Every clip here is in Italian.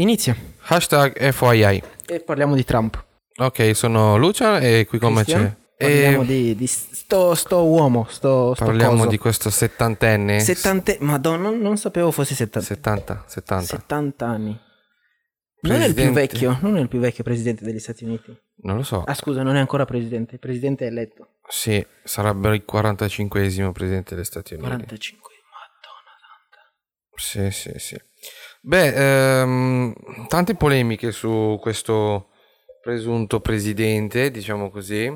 Inizia. Hashtag FYI. E parliamo di Trump. Ok, sono Lucia e qui con me Cristian? c'è... Parliamo E di, di sto, sto uomo, sto, sto parliamo coso. di questo settantenne. Settante... Madonna, non, non sapevo fosse 70... 70, 70. 70 anni. Non è il più Presidente. vecchio, non è il più vecchio presidente degli Stati Uniti. Non lo so. Ah scusa, non è ancora presidente, il presidente è eletto. Sì, sarebbe il 45esimo presidente degli Stati Uniti. 45, madonna santa. Sì, sì, sì. Beh, ehm, tante polemiche su questo presunto presidente, diciamo così.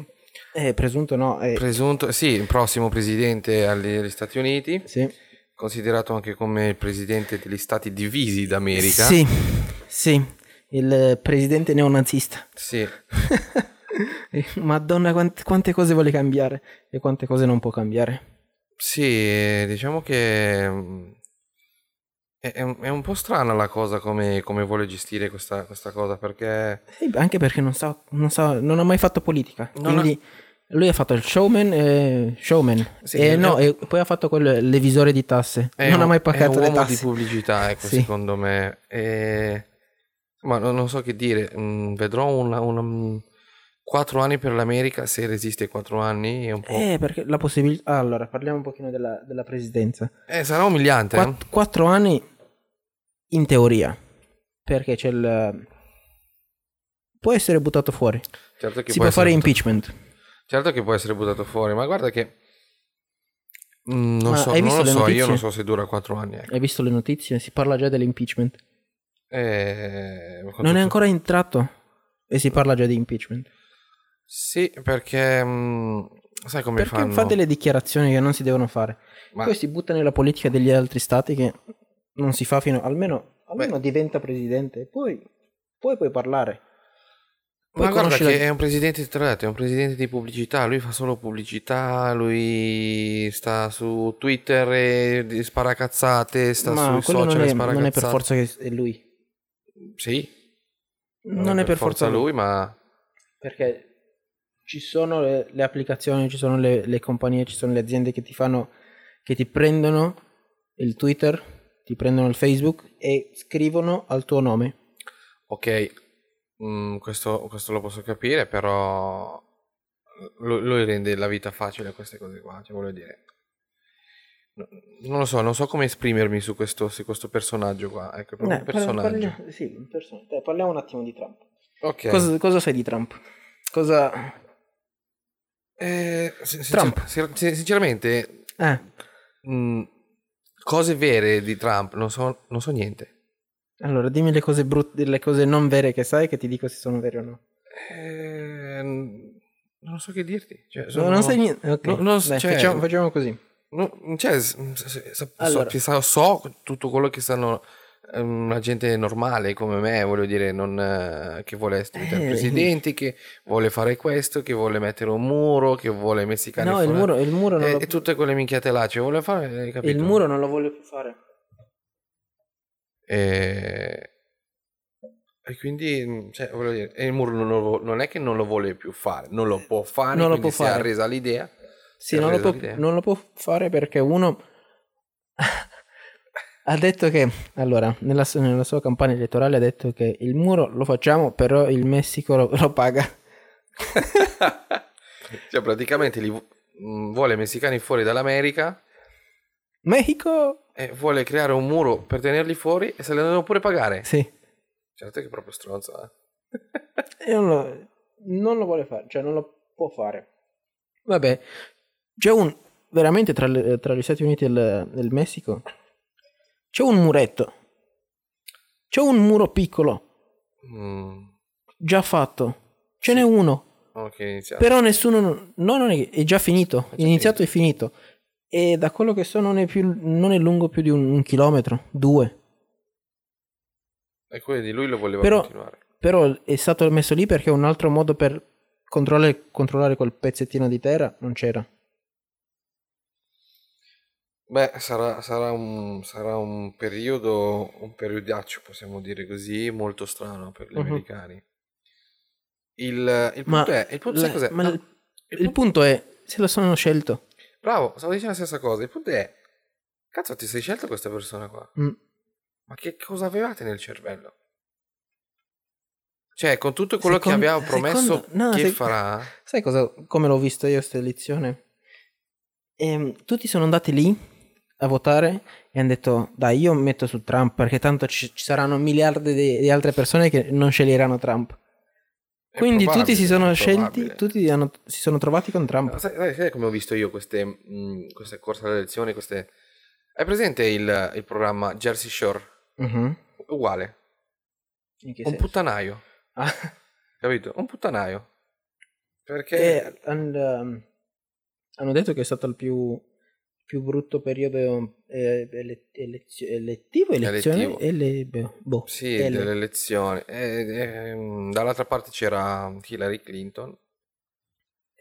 Eh, presunto no, eh, Presunto, sì, il prossimo presidente agli Stati Uniti, sì. considerato anche come il presidente degli Stati divisi d'America. Sì, sì, il presidente neonazista. Sì. Madonna, quante, quante cose vuole cambiare e quante cose non può cambiare. Sì, eh, diciamo che mm, è, è un, è un po' strana la cosa come, come vuole gestire questa, questa cosa perché Sì, anche perché non sa, non sa, non ha mai fatto politica. Non quindi lui ha fatto il showman, e showman. Sì, e è- no, e poi ha fatto quel l'evisore di tasse. è non un, ha mai è pagato un le uomo di tasse. pubblicità, ecco, Sì. secondo me. E- ma non, non so che dire, mm, vedrò una, una- mm, quattro anni per l'America, se resiste quattro anni, è un po'... Eh, perché la possibilità... Allora, parliamo un pochino della, della presidenza. Eh, sarà umiliante. eh? Quatt- quattro anni in teoria. Perché c'è il... Può essere buttato fuori. Certo che si può essere fare buttato- impeachment. Certo che può essere buttato fuori, ma guarda che... mm, non Ma so, non lo so, io notizie? non so se dura quattro anni. ecco. Hai visto le notizie? Si parla già dell'impeachment. Eh, Non è ancora entrato e si parla già di impeachment. Sì, perché mm, sai come Perché fanno? fa delle dichiarazioni che non si devono fare. Ma- Poi si butta nella politica degli altri stati che non si fa fino almeno, almeno diventa presidente. Poi, poi puoi parlare. Poi Ma guarda che la- è un presidente, te l'ho detto, è un presidente di pubblicità, lui fa solo pubblicità, lui sta su Twitter e spara cazzate, sta Ma sui social non e è, spara non è per cazzate. forza che è lui. Sì, Non, è per forza lui. lui, ma Perché ci sono le, le applicazioni, ci sono le, le compagnie, ci sono le aziende che ti fanno, che ti prendono il Twitter, ti prendono il Facebook e scrivono al tuo nome. ok, mm, questo, questo lo posso capire, però lui, lui rende la vita facile a queste cose qua, cioè voglio dire. No- Non lo so, non so come esprimermi su questo, su questo personaggio qua. Ecco, proprio un Eh, personaggio. parliamo- sì, un person- dai, parliamo un attimo di Trump. Ok. Cosa, cosa sai di Trump? Cosa... Eh, sin- Trump. sincer- sin- sinceramente, Eh, mh, cose vere di Trump non so, non so niente. allora dimmi le cose brutte, le cose non vere che sai che ti dico se sono vere o no. Eh, non so che dirti. Cioè, No, sono- non sai niente. Ok, no, non- dai, cioè- facciamo, facciamo così. no, cioè, s- s- s- Allora. so, so- so tutto quello che sanno eh, una gente normale come me, voglio dire, non, eh, che vuole diventare Eh, presidente, che vuole fare questo, che vuole mettere un muro, che vuole messicare No, il muro, il muro non e, lo... e tutte quelle minchiate là, cioè vuole fare, capito? il muro non lo voglio più fare. E, e quindi, mh, cioè, voglio dire, il muro non, lo- non è che non lo vuole più fare, non lo può fare, Non lo può si è fare. arresa l'idea. Sì, non lo, può, l'idea. non lo può fare perché uno ha detto che, allora, nella, sua- nella sua campagna elettorale ha detto che il muro lo facciamo, però il Messico lo, lo paga. cioè, praticamente li, mh, vuole messicani fuori dall'America Mexico! e vuole creare un muro per tenerli fuori e se le devono pure pagare. Sì, Certo che è proprio stronzo, eh. e non lo, non lo vuole fare, cioè non lo può fare. Vabbè, c'è un, veramente tra, le- tra gli Stati Uniti e il, e il Messico, c'è un muretto, c'è un muro piccolo, Mm, già fatto, ce n'è uno. ok, iniziamo. Però nessuno. No, non è, è già finito. È già iniziato e finito. E da quello che so non è, più, non è lungo più di un, un chilometro, due. E quindi lui lo voleva Però- continuare. Però è stato messo lì perché un altro modo per controllare, controllare quel pezzettino di terra non c'era. Beh, sarà, sarà un, sarà un periodo, un periodaccio, possiamo dire così, molto strano per gli Mhm. americani. Il, il Ma, punto è, il punto sai la- cos'è? ma No, il, il il punto- punto è se lo sono scelto. Bravo, stavo dicendo la stessa cosa. Il punto è, cazzo, ti sei scelto questa persona qua? Mm. Ma che cosa avevate nel cervello? Cioè, con tutto quello Secondo- che aveva promesso secondo- no, che sec- farà, Sai cosa, come l'ho visto io questa elezione? Ehm, tutti sono andati lì a votare e hanno detto dai io metto su Trump perché tanto ci, ci saranno miliardi di, di altre persone che non sceglieranno Trump. È Quindi tutti si sono scelti, tutti hanno- si sono trovati con Trump. Sai, sai- sai come ho visto io queste, mh, queste corse alle elezioni? Queste... Hai presente il, il programma Jersey Shore? Mhm. Uguale. Un senso? puttanaio, Ah, capito? Un puttanaio. Perché... e hanno, um, hanno detto che è stato il più, più brutto periodo eh, ele- elettivo, elezione, ele- boh, Sì, ele- delle elezioni. E- e, mh, dall'altra parte c'era Hillary Clinton.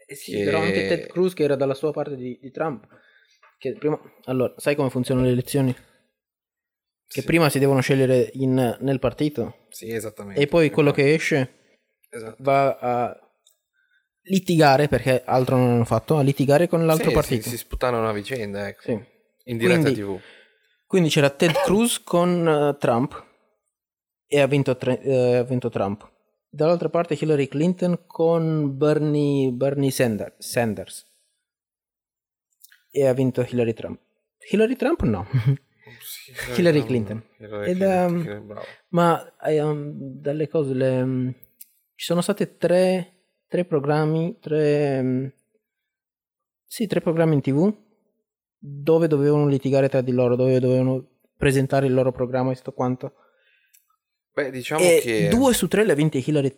Eh sì, che- però anche Ted Cruz che era dalla sua parte di, di Trump. Che prima... Allora, sai come funzionano le elezioni? Che Sì. prima si devono scegliere in- nel partito Sì, esattamente. e poi quello che esce Esatto. va a litigare, perché altro non hanno fatto, a litigare con l'altro Sì, partito. Si, si sputano a vicenda, ecco. Sì. In diretta Quindi- TV. Quindi c'era Ted Cruz con eh, Trump e ha vinto, tre- eh, ha vinto Trump. Dall'altra parte Hillary Clinton con Bernie, Bernie Sander- Sanders e ha vinto Hillary Trump. Hillary Trump no, Sì, Hillary Clinton. Hillary Ed, Clinton, um, Hillary- bravo. ma um, dalle cose, le, um, ci sono state tre, tre programmi, tre, um, sì, tre programmi in tv dove dovevano litigare tra di loro, dove dovevano presentare il loro programma e tutto quanto. Beh, diciamo e che... due su tre le ha vinte Hillary,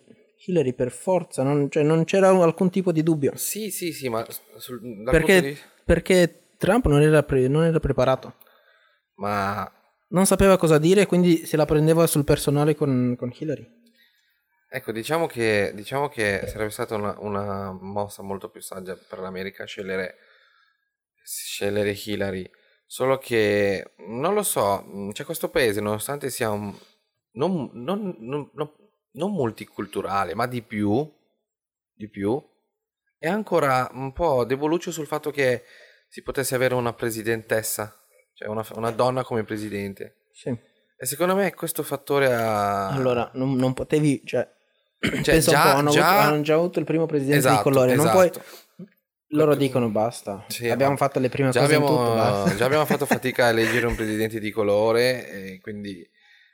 Hillary per forza, non, cioè, non c'era alcun tipo di dubbio. Sì, sì, sì, ma sul, Perché, di- perché Trump non era, pre- non era preparato, Ma non sapeva cosa dire, quindi se la prendeva sul personale con, con Hillary. Ecco, diciamo che, diciamo che sarebbe stata una, una mossa molto più saggia per l'America scegliere, scegliere Hillary. Solo che, non lo so, mh, c'è questo paese, nonostante sia un, non, non- non- non- multiculturale, ma di più, di più, è ancora un po' deboluccio sul fatto che si potesse avere una presidentessa, cioè una, una donna come presidente. Sì. E secondo me questo fattore ha... Allora, non, non potevi, cioè, Cioè, pensa un già- hanno, già- avuto, hanno già avuto il primo presidente Esatto, di colore, non puoi, esatto. loro dicono basta, Sì, abbiamo fatto le prime Già cose abbiamo, tutto, già abbiamo fatto fatica a eleggere un presidente di colore quindi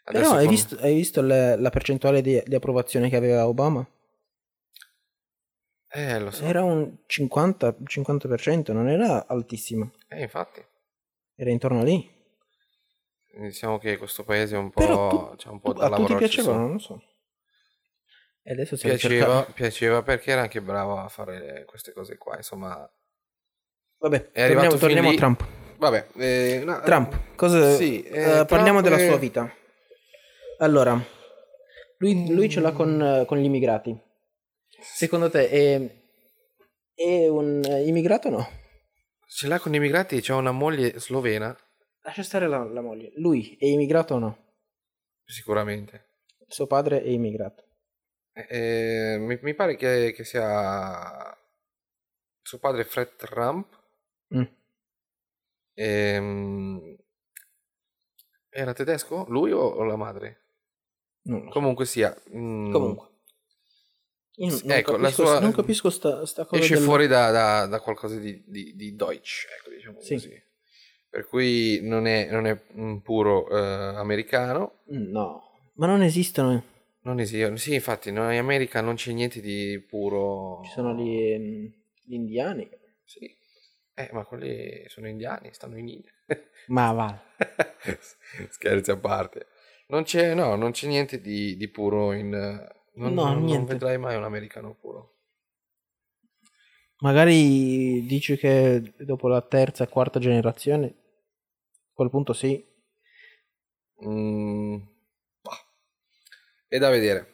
Però hai con- visto, hai visto le- la percentuale di, di approvazione che aveva Obama? Eh, lo so. Era un 50, 50%, non era altissimo, Eh, infatti. era intorno lì. Diciamo che questo paese è un po'... Però tu- c'è un po' Tu- da a tutti piaceva, non lo so. E adesso stiamo Piaceva, cercando- piaceva perché era anche bravo a fare queste cose qua, insomma... Vabbè, È arrivato torniamo, a. Trump. Vabbè, eh, no, Trump, cosa, Sì, eh, parliamo Trump della è- sua vita. Allora, lui, lui ce l'ha con, con gli immigrati. Secondo te è, è un immigrato o no? Ce l'ha con gli immigrati, c'ha una moglie slovena, Lascia stare la, la moglie. Lui è immigrato o no? sicuramente. Suo padre è immigrato. Eh, eh, mi, mi pare che, che sia suo padre Fred Trump. Mm. Ehm, era tedesco? Lui o, o la madre? Non so. Comunque sia. mm, Comunque. Non, non Ecco, la capisco, sua- non capisco sta, sta cosa Esce del- fuori da, da- da qualcosa di, di, di Deutsch, ecco, diciamo Sì. così. Per cui non è, non è puro eh, americano. No, ma non esistono. Non esiste. Sì, infatti, no, in America non c'è niente di puro. Ci sono gli, ehm, gli indiani. Sì. Eh, ma quelli sono indiani, stanno in India. Ma va. Scherzi a parte. Non c'è, no, non c'è niente di, di puro in... Non, No, non- non vedrai mai un americano puro. Magari dici che dopo la terza e quarta generazione, a quel punto sì. Mm. È da vedere.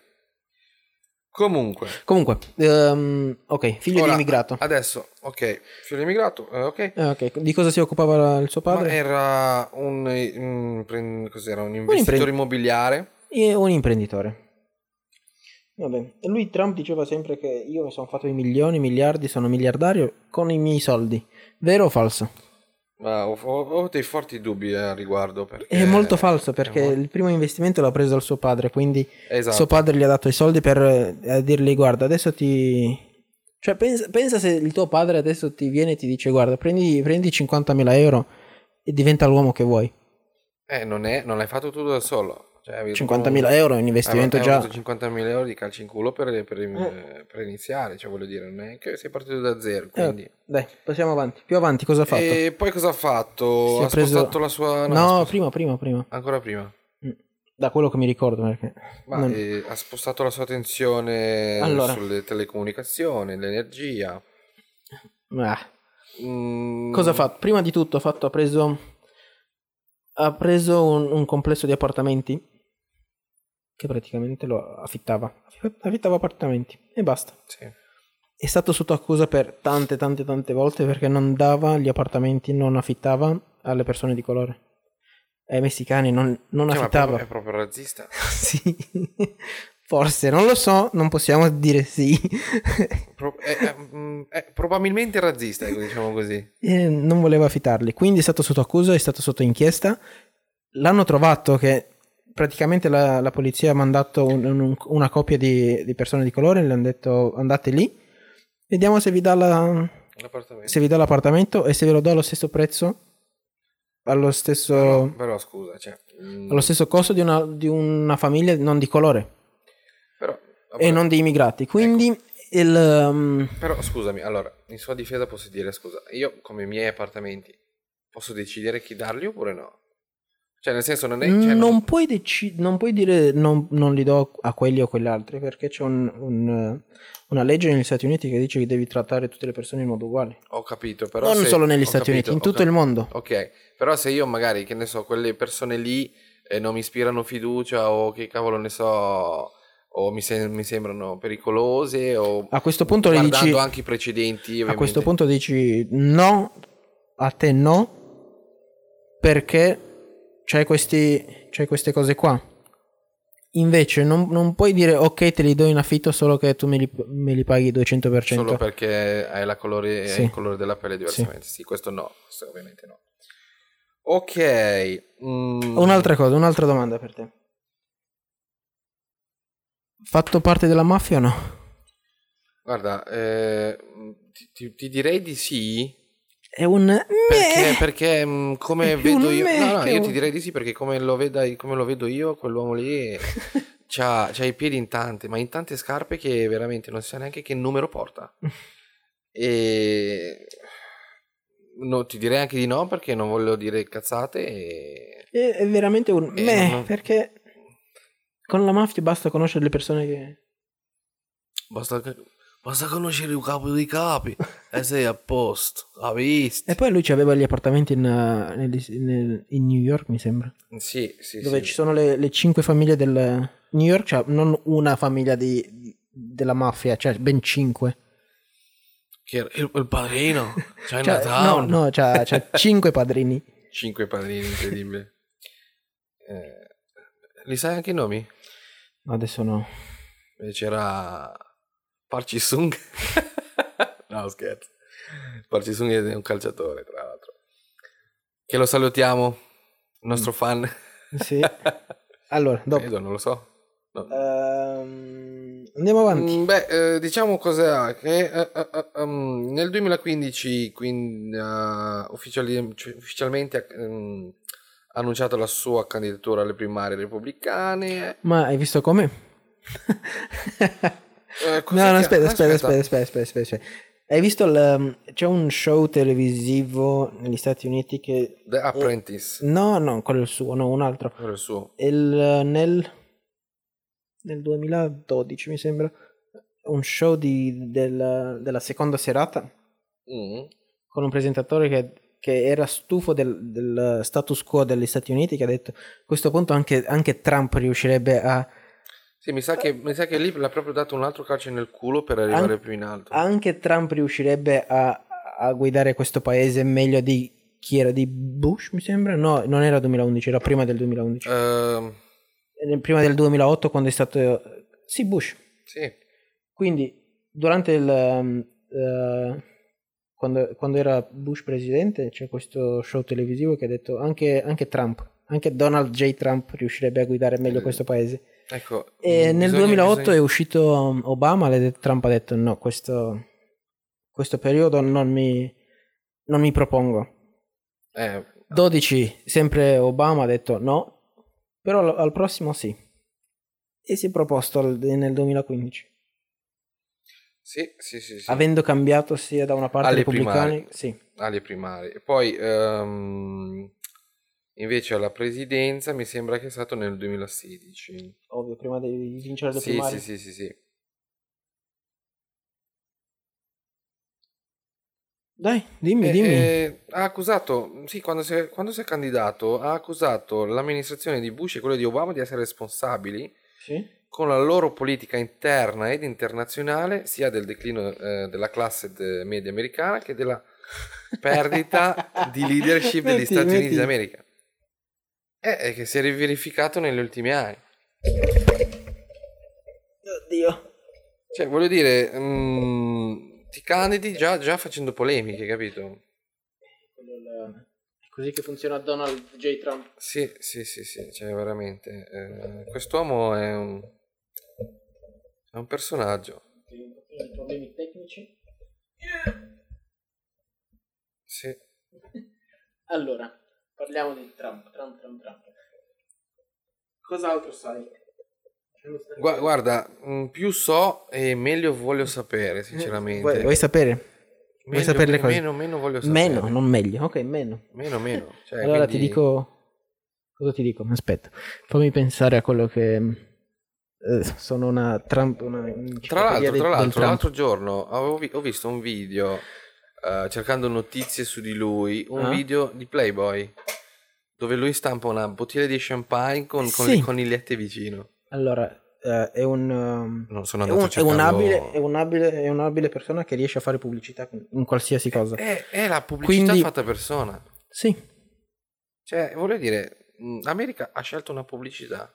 Comunque, Comunque, ehm, ok, figlio ora, di immigrato. Adesso, ok, figlio di immigrato, eh, ok. Eh, ok, di cosa si occupava il suo Ma padre? era un, un, cos'era, un investitore impren- immobiliare. E un imprenditore. Vabbè, e lui Trump diceva sempre che io mi sono fatto i milioni, miliardi, sono miliardario con i miei soldi. Vero o falso? Ma ho, ho- ho dei forti dubbi a riguardo. Perché È molto falso perché è mo- il primo investimento l'ha preso il suo padre, quindi Esatto. suo padre gli ha dato i soldi per eh, dirgli guarda adesso ti... Cioè pensa, pensa se il tuo padre adesso ti viene e ti dice guarda prendi, prendi 50.000 euro e diventa l'uomo che vuoi. Eh, non, è, non l'hai fatto tu da solo. Cioè, hai avuto 50.000 euro è un investimento hai già... avuto 50.000 euro di calci in culo per, per- eh, per iniziare, cioè voglio dire, non è che sei partito da zero, quindi... Eh, dai, passiamo avanti. Più avanti cosa ha fatto? E poi cosa ha fatto? Si ha preso- spostato la sua... no, no, spostato- prima, prima, prima. Ancora prima. Mm. Da quello che mi ricordo perché... Ma non- eh, ha spostato la sua attenzione Allora. sulle telecomunicazioni, l'energia. Ah. Mm, Cosa ha fatto? Prima di tutto ha, fatto, ha preso, ha preso un, un complesso di appartamenti che praticamente lo affittava. Affittava appartamenti e basta. Sì. È stato sotto accusa per tante, tante, tante volte perché non dava gli appartamenti, non affittava alle persone di colore. Ai messicani non, non Cioè, ma è affittava. proprio, è proprio razzista. sì. Forse, non lo so, non possiamo dire sì. Pro- è, è- mm, è probabilmente razzista, ecco, diciamo così. E non voleva affittarli. Quindi è stato sotto accusa, è stato sotto inchiesta. L'hanno trovato che praticamente la, la polizia ha mandato un- un- una coppia di, di persone di colore, le hanno detto andate lì, vediamo se vi, dà la- se vi dà l'appartamento e se ve lo dà allo stesso prezzo, allo stesso, Però scusa, cioè... mm, allo stesso costo di una, di una famiglia non di colore. Però, e non di immigrati. Quindi il... um, però scusami, allora, in sua difesa posso dire, scusa, io come miei appartamenti posso decidere chi darli oppure no? Cioè, nel senso, non è... Cioè, non, puoi deci- non puoi dire non, non li do a quelli o a quegli altri perché c'è un- un, una legge negli Stati Uniti che dice che devi trattare tutte le persone in modo uguale. Ho capito, però... non se- solo negli Stati capito, Uniti, in tutto cap- il mondo. Ok, però se io magari, che ne so, quelle persone lì eh, non mi ispirano fiducia o che cavolo ne so, o mi, sem- mi sembrano pericolose o... A questo punto le guardando dici anche i precedenti, ovviamente. a questo punto dici no, a te no, perché c'hai, questi, c'hai queste cose qua. Invece non, non puoi dire ok te li do in affitto solo che tu me li, me li paghi 200%. Solo perché hai, la colore, Sì. hai il colore della pelle diversamente. Sì, questo no, questo ovviamente no. Ok. mm, Un'altra cosa, un'altra domanda per te. Fatto parte della mafia o no? Guarda, eh, ti- ti direi di sì. È un... Perché, perché mm, come È vedo io... No, no, io ti direi di sì perché come lo, veda- come lo vedo io, quell'uomo lì c'ha, c'ha i piedi in tante, ma in tante scarpe che veramente non si sa neanche che numero porta. E... No, ti direi anche di no perché non voglio dire cazzate e... È, veramente un... Meh, non- perché con la mafia basta conoscere le persone che... Basta, basta conoscere il capo dei capi e sei a posto, ha visto? E poi lui ci aveva gli appartamenti in, nel- nel- in New York, mi sembra. Sì, sì, dove sì. ci sono le, le cinque famiglie del New York, cioè non una famiglia di, di- della mafia, cioè ben cinque. Che il, il padrino, Cioè, no, Chinatown. no, c'ha, c'ha cinque padrini. Cinque padrini, incredibile. Eh, li sai anche i nomi? No, adesso no. Eh, C'era Parci Sung. no, scherzo. Parci Sung è un calciatore, tra l'altro. Che lo salutiamo, il nostro fan. Sì. Allora, dopo. Credo, non lo so. No. Ehm, andiamo avanti. Mm, Beh, eh, diciamo cos'è che eh, eh, um, nel 2015 quindi, eh, ufficiali- cioè, ufficialmente ha annunciato la sua candidatura alle primarie repubblicane. Ma hai visto come? Eh, no, no, aspetta, aspetta, aspetta, aspetta, aspetta, aspetta, aspetta. Hai visto il... C'è un show televisivo negli Stati Uniti che... The Apprentice, No, no, quello è il suo, no, un altro. quello è il suo. Il, nel, nel 2012 mi sembra un show di- del- della seconda serata Mm. con un presentatore che, che era stufo del, del status quo degli Stati Uniti che ha detto a questo punto anche, anche Trump riuscirebbe a Sì, mi sa, che, mi sa che lì l'ha proprio dato un altro calcio nel culo per arrivare An- più in alto. anche Trump riuscirebbe a, a guidare questo paese meglio di chi era di Bush mi sembra? No non era 2011 era prima del 2011 Ehm, Eh, prima del 2008 quando è stato sì Bush. Sì, Quindi durante il, eh, quando, quando era Bush presidente, c'è questo show televisivo che ha detto anche, anche Trump, anche Donald J. Trump riuscirebbe a guidare meglio questo paese. Ecco, E mm, nel bisogna- 2008 bisogna- è uscito um, Obama Trump ha detto no, questo, questo periodo non mi, non mi propongo. eh, 12, sempre Obama ha detto no, però al, prossimo sì. E si è proposto nel 2015. sì, sì, sì, sì. Avendo cambiato sia da una parte Alle repubblicani, primarie. sì. alle primarie. E Poi, ehm, invece, alla presidenza mi sembra che è stato nel 2016. Ovvio, prima di vincere le Sì, primarie. sì, sì, sì, sì. Dai, dimmi, E- dimmi. e ha accusato, sì, quando si, è, quando si è candidato, ha accusato l'amministrazione di Bush e quella di Obama di essere responsabili Sì? con la loro politica interna ed internazionale, sia del declino eh, della classe de- media americana che della perdita di leadership degli Metti- Stati Uniti metti- d'America. E e che si è verificato negli ultimi anni. Oddio. Cioè, voglio dire, mm, ti candidi già, già facendo polemiche, capito? È È così che funziona Donald J. Trump. Sì, sì, sì, sì, cioè veramente. eh, quest'uomo è un, è un personaggio. Problemi tecnici. Sì. Allora, parliamo di Trump, Trump, Trump, Trump. Cos'altro sai? Gua- guarda, mm, più so e meglio voglio sapere, sinceramente. Vuoi, vuoi sapere? vuoi Meglio- sapere le cose? Meno, meno voglio sapere. Meno, non meglio. Ok, meno. Meno, meno. Cioè, allora ti quindi- dico... Cosa ti dico? Aspetta. Fammi pensare a quello che... eh, sono una Trump... Una Tra l'altro, tra l'altro, l'altro giorno avevo vi- ho visto un video eh, cercando notizie su di lui, un Ah? video di Playboy dove lui stampa una bottiglia di champagne con, con Sì. le conigliette vicino. Allora, eh, è un... um, sono È, un, a è cercarlo. un'abile, è, un'abile, persona che riesce a fare pubblicità in qualsiasi cosa. È, è la pubblicità Quindi- fatta persona. Sì, Cioè, voglio dire, l'America ha scelto una pubblicità.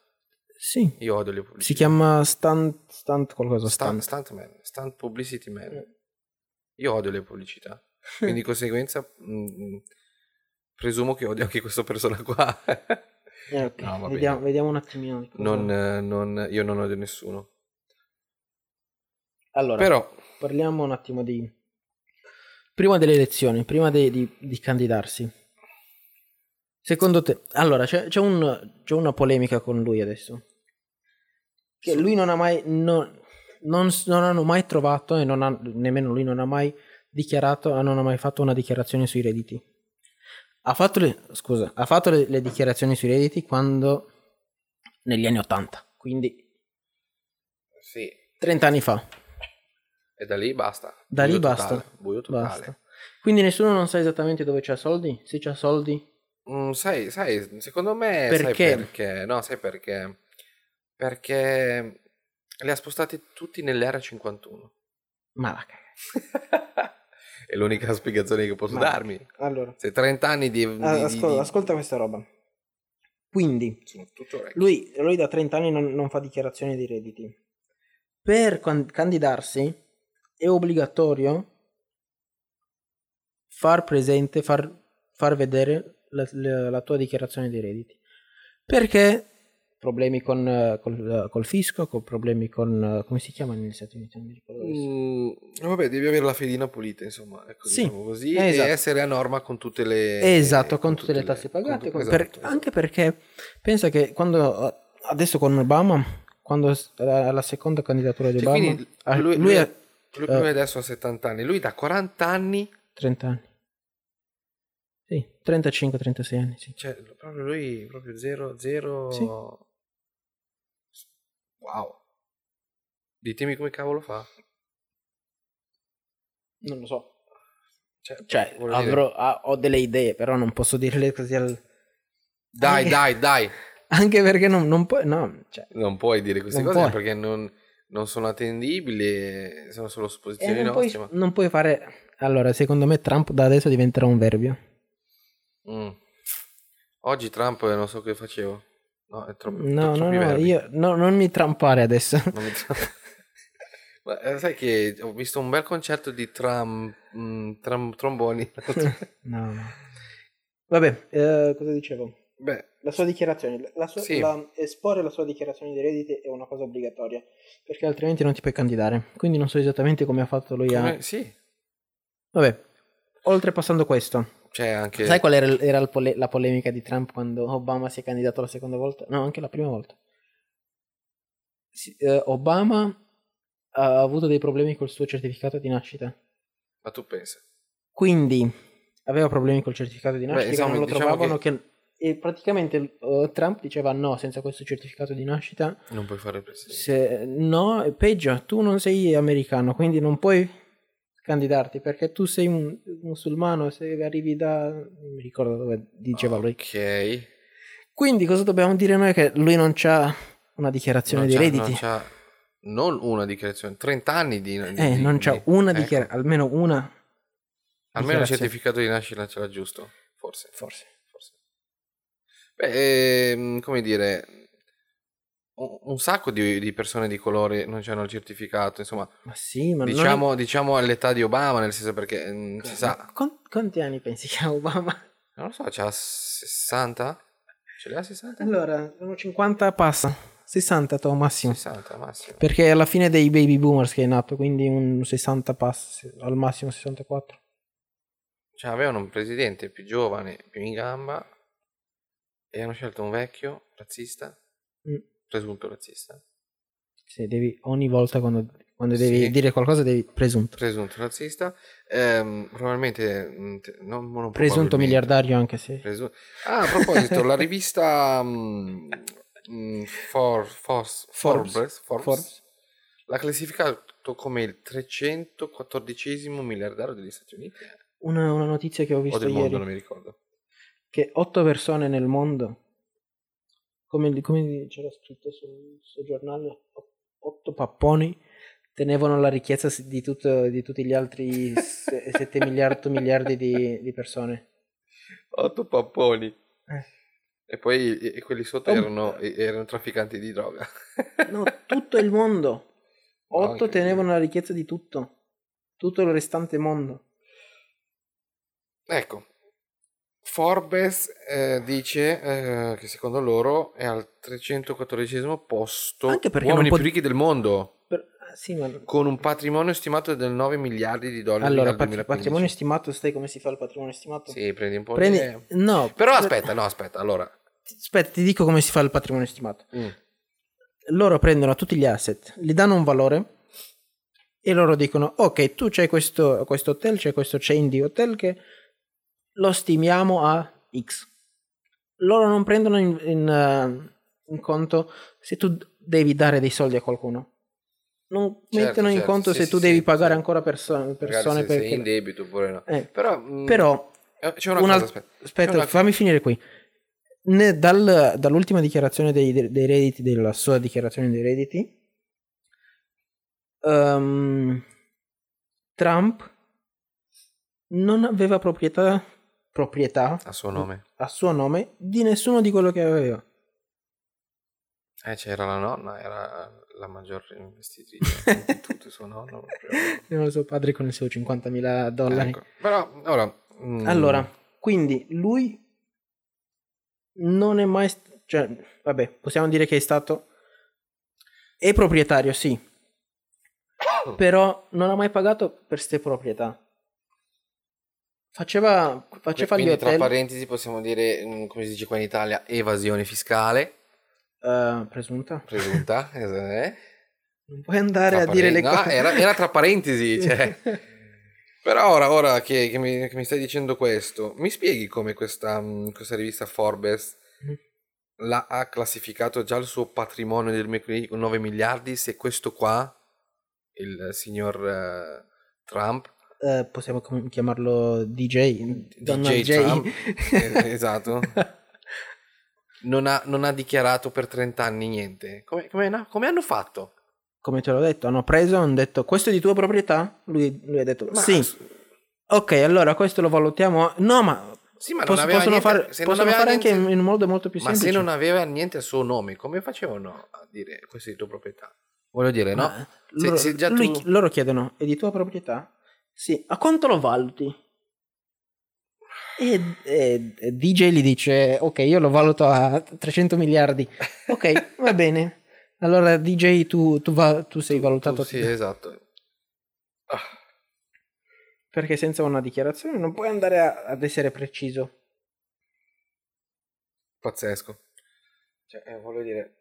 sì. Io odio le pubblicità. Si chiama stunt, stunt qualcosa. Stunt, Stunt. stuntman, stunt publicity man. Mm. Io odio le pubblicità. Quindi di conseguenza mh, presumo che odio anche questa persona qua. Eh, ok, No. Vediamo, vediamo un attimino. non, non- io non odio nessuno. Allora, Però, parliamo un attimo di... Prima delle elezioni, prima de- di, di candidarsi. Secondo te... Allora, c'è, c'è un- c'è una polemica con lui adesso. Che lui non ha mai... Non, non, non hanno mai trovato e ha, nemmeno lui non ha mai dichiarato, non ha mai fatto una dichiarazione sui redditi. Ha fatto le, scusa, ha fatto le, le dichiarazioni sui redditi quando... Negli anni 80, quindi sì, 30 anni fa. e da lì basta. Da lì Buio basta. totale, buio totale. Basta. Quindi nessuno non sa esattamente dove c'ha soldi? Se c'ha soldi? Mm, sai, sai, secondo me Perché? sai perché? No, sai perché? Perché li ha spostati tutti nell'era 51. Ma la cagata. È l'unica spiegazione che posso Ma- darmi. Allora, Se 30 anni di... di- ascolta, di- ascolta questa roba. Quindi, lui, lui da 30 anni non, non fa dichiarazioni di redditi. Per can- candidarsi è obbligatorio far presente, far, far vedere la, la- la tua dichiarazione di redditi. Perché problemi con, eh, col, col fisco, con problemi con... eh, come si chiama negli Stati Uniti? Non mi ricordo adesso. Mm, vabbè, devi avere la fedina pulita, insomma, ecco, Sì, diciamo così, esatto. e essere a norma con tutte le... Esatto, con tutte le tasse pagate. con- con- per- esatto, esatto. Anche perché pensa che quando adesso con Obama, quando alla seconda candidatura di Cioè, Obama, quindi ah, lui, lui, lui- ha lui- eh. lui adesso ha 70 anni, lui da 40 anni, 30 anni. Sì, 35-36 anni, sì. cioè proprio lui, proprio 0, 0... Sì. Wow. Ditemi come cavolo fa. Non lo so. Cioè, Cioè, avrò, ah, ho delle idee, però non posso dirle così al... Dai, anche- dai, dai. Anche perché non, non puoi... No, cioè... Non puoi dire queste cose puoi. perché non, non sono attendibili, sono solo supposizioni non, puoi, nostre. ma- non puoi fare... Allora, secondo me Trump da adesso diventerà un verbio. Mm. Oggi Trump eh, non so che facevo. No, è troppo. No, no, no, io... No, non mi trampare adesso. Non mi tra- Ma, eh, sai che ho visto un bel concerto di tram, mm, tram- tromboni. no, no. Vabbè, eh, cosa dicevo? Beh, La sua dichiarazione, la sua- Sì. la- esporre la sua dichiarazione di redditi è una cosa obbligatoria, perché altrimenti non ti puoi candidare. Quindi non so esattamente come ha fatto lui a... come- sì, Vabbè, oltrepassando questo, c'è anche... sai qual era, era pole- la polemica di Trump quando Obama si è candidato la seconda volta? No, anche la prima volta. Sì, eh, Obama ha avuto dei problemi col suo certificato di nascita. Ma tu pensa. Quindi aveva problemi col certificato di Beh, nascita, insomma, non lo diciamo trovavano che... E praticamente eh, Trump diceva no, senza questo certificato di nascita, Non puoi fare il presidente. se, no, peggio, tu non sei americano, quindi non puoi candidarti perché tu sei un musulmano, se arrivi da... non mi ricordo dove diceva lui. Ok. Quindi cosa dobbiamo dire noi? Che lui non c'ha una dichiarazione Non di redditi? Non, c'ha- non una dichiarazione, 30 anni di... di- eh, di- non c'ha di- una ecco. dichiarazione, almeno una. Almeno il certificato di nascita ce l'ha giusto. Forse. Forse. Forse. Beh, ehm, come dire... Un, sacco di, di persone di colore non hanno il certificato, insomma, Ma sì, ma non è- diciamo, diciamo all'età di Obama, nel senso perché mm, si sa, Quan- quanti anni pensi che ha Obama? non lo so, c'ha 60? Ce li ha 60? Allora, sono 50 passa. 60 to massimo. 60 massimo. Perché è alla fine dei baby boomers che è nato, quindi un 60 passa, al massimo 64. Cioè, avevano un presidente più giovane, più in gamba, e hanno scelto un vecchio razzista, Mm. Presunto razzista, Sì, devi, ogni volta quando, quando devi Sì. dire qualcosa devi presunto. presunto razzista, ehm, probabilmente, mm, non, non Presunto probabilmente, miliardario anche se... presu- ah, a proposito, la rivista mm, For- Fos- Forbes. Forbes, Forbes Forbes. l'ha classificato come il 314 miliardario degli Stati Uniti Una, una notizia che ho o visto del ieri. mondo, non mi ricordo. che otto persone nel mondo, come, come c'era scritto sul, sul giornale, otto papponi tenevano la ricchezza di, tutto- di tutti gli altri 7 miliardi, miliardi di, di persone. Otto papponi. Eh. E poi e- e quelli sotto Oh. erano, erano trafficanti di droga. No, tutto il mondo. No, Otto incredibile. tenevano la ricchezza di tutto. Tutto il restante mondo. ecco, Forbes eh, dice eh, che secondo loro è al 314 posto Anche uomini più ricchi del mondo, Per- ah, sì, ma... con un patrimonio stimato del 9 miliardi di dollari Allora, al pat- 2015. patrimonio stimato, sai come si fa il patrimonio stimato? Sì, prendi un po' Prendi... di... No, Però per- aspetta, no, aspetta, allora... Aspetta, ti dico come si fa il patrimonio stimato. mm, loro prendono tutti gli asset, gli danno un valore e loro dicono ok tu c'hai questo, questo hotel, c'è questo chain di hotel che lo stimiamo a X. Loro non prendono in, in, eh, in conto se tu devi dare dei soldi a qualcuno. Non Certo, mettono in certo, conto sì, se sì, tu sì, devi pagare ancora perso- persone se sei perché... in debito oppure no. Eh, Però... mm, Però eh, c'è una un cosa, aspetta. aspetta, una- fammi finire qui. Ne- dal- dall'ultima dichiarazione dei, dei redditi, della sua dichiarazione dei redditi, ehm, Trump non aveva proprietà, proprietà A suo nome. a suo nome di nessuno di quello che aveva. Eh, c'era la nonna, era la maggior investitrice di tutto suo nonno. proprio. Suo padre con i suoi 50.000 dollari. Ecco. Però, ora... mm, Allora, quindi lui non è mai... st- cioè, vabbè, possiamo dire che è stato... È proprietario, sì. Però non ha mai pagato per queste proprietà. Faceva, faceva gli quindi tra parentesi possiamo dire, mm, come si dice qua in Italia, evasione fiscale, eh, presunta. presunta. eh? Non puoi andare Tra a dire le no, cose. era, era tra parentesi, cioè. Però ora, ora che, che mi, che mi stai dicendo questo, mi spieghi come questa, mm, questa rivista Forbes Mm. l'ha ha classificato già il suo patrimonio del 9 miliardi, se questo qua, il signor eh, Trump, Eh, possiamo chiamarlo DJ. Donald DJ. Trump, eh, esatto, non ha, non ha dichiarato per 30 anni niente. Come, come na- come hanno fatto? Come te l'ho detto, hanno preso, hanno detto questo è di tua proprietà? Lui, lui ha detto Ma- sì. Ok, allora questo lo valutiamo. No, ma Sì, ma Posso- possono niente- fare, se possono fare anche niente- in un modo molto più Ma semplice. se non aveva niente a suo nome, come facevano a dire questo è di tua proprietà? Voglio dire, no? Ma Se- loro, se lui- tu- loro chiedono, è di tua proprietà? Sì, a quanto lo valuti? E, e- e DJ gli dice, ok, io lo valuto a 300 miliardi. Ok, va bene. Allora DJ tu, tu, va- tu sei valutato Tu- sì, esatto. Ah, perché senza una dichiarazione non puoi andare a- ad essere preciso. pazzesco. Cioè, eh, voglio dire,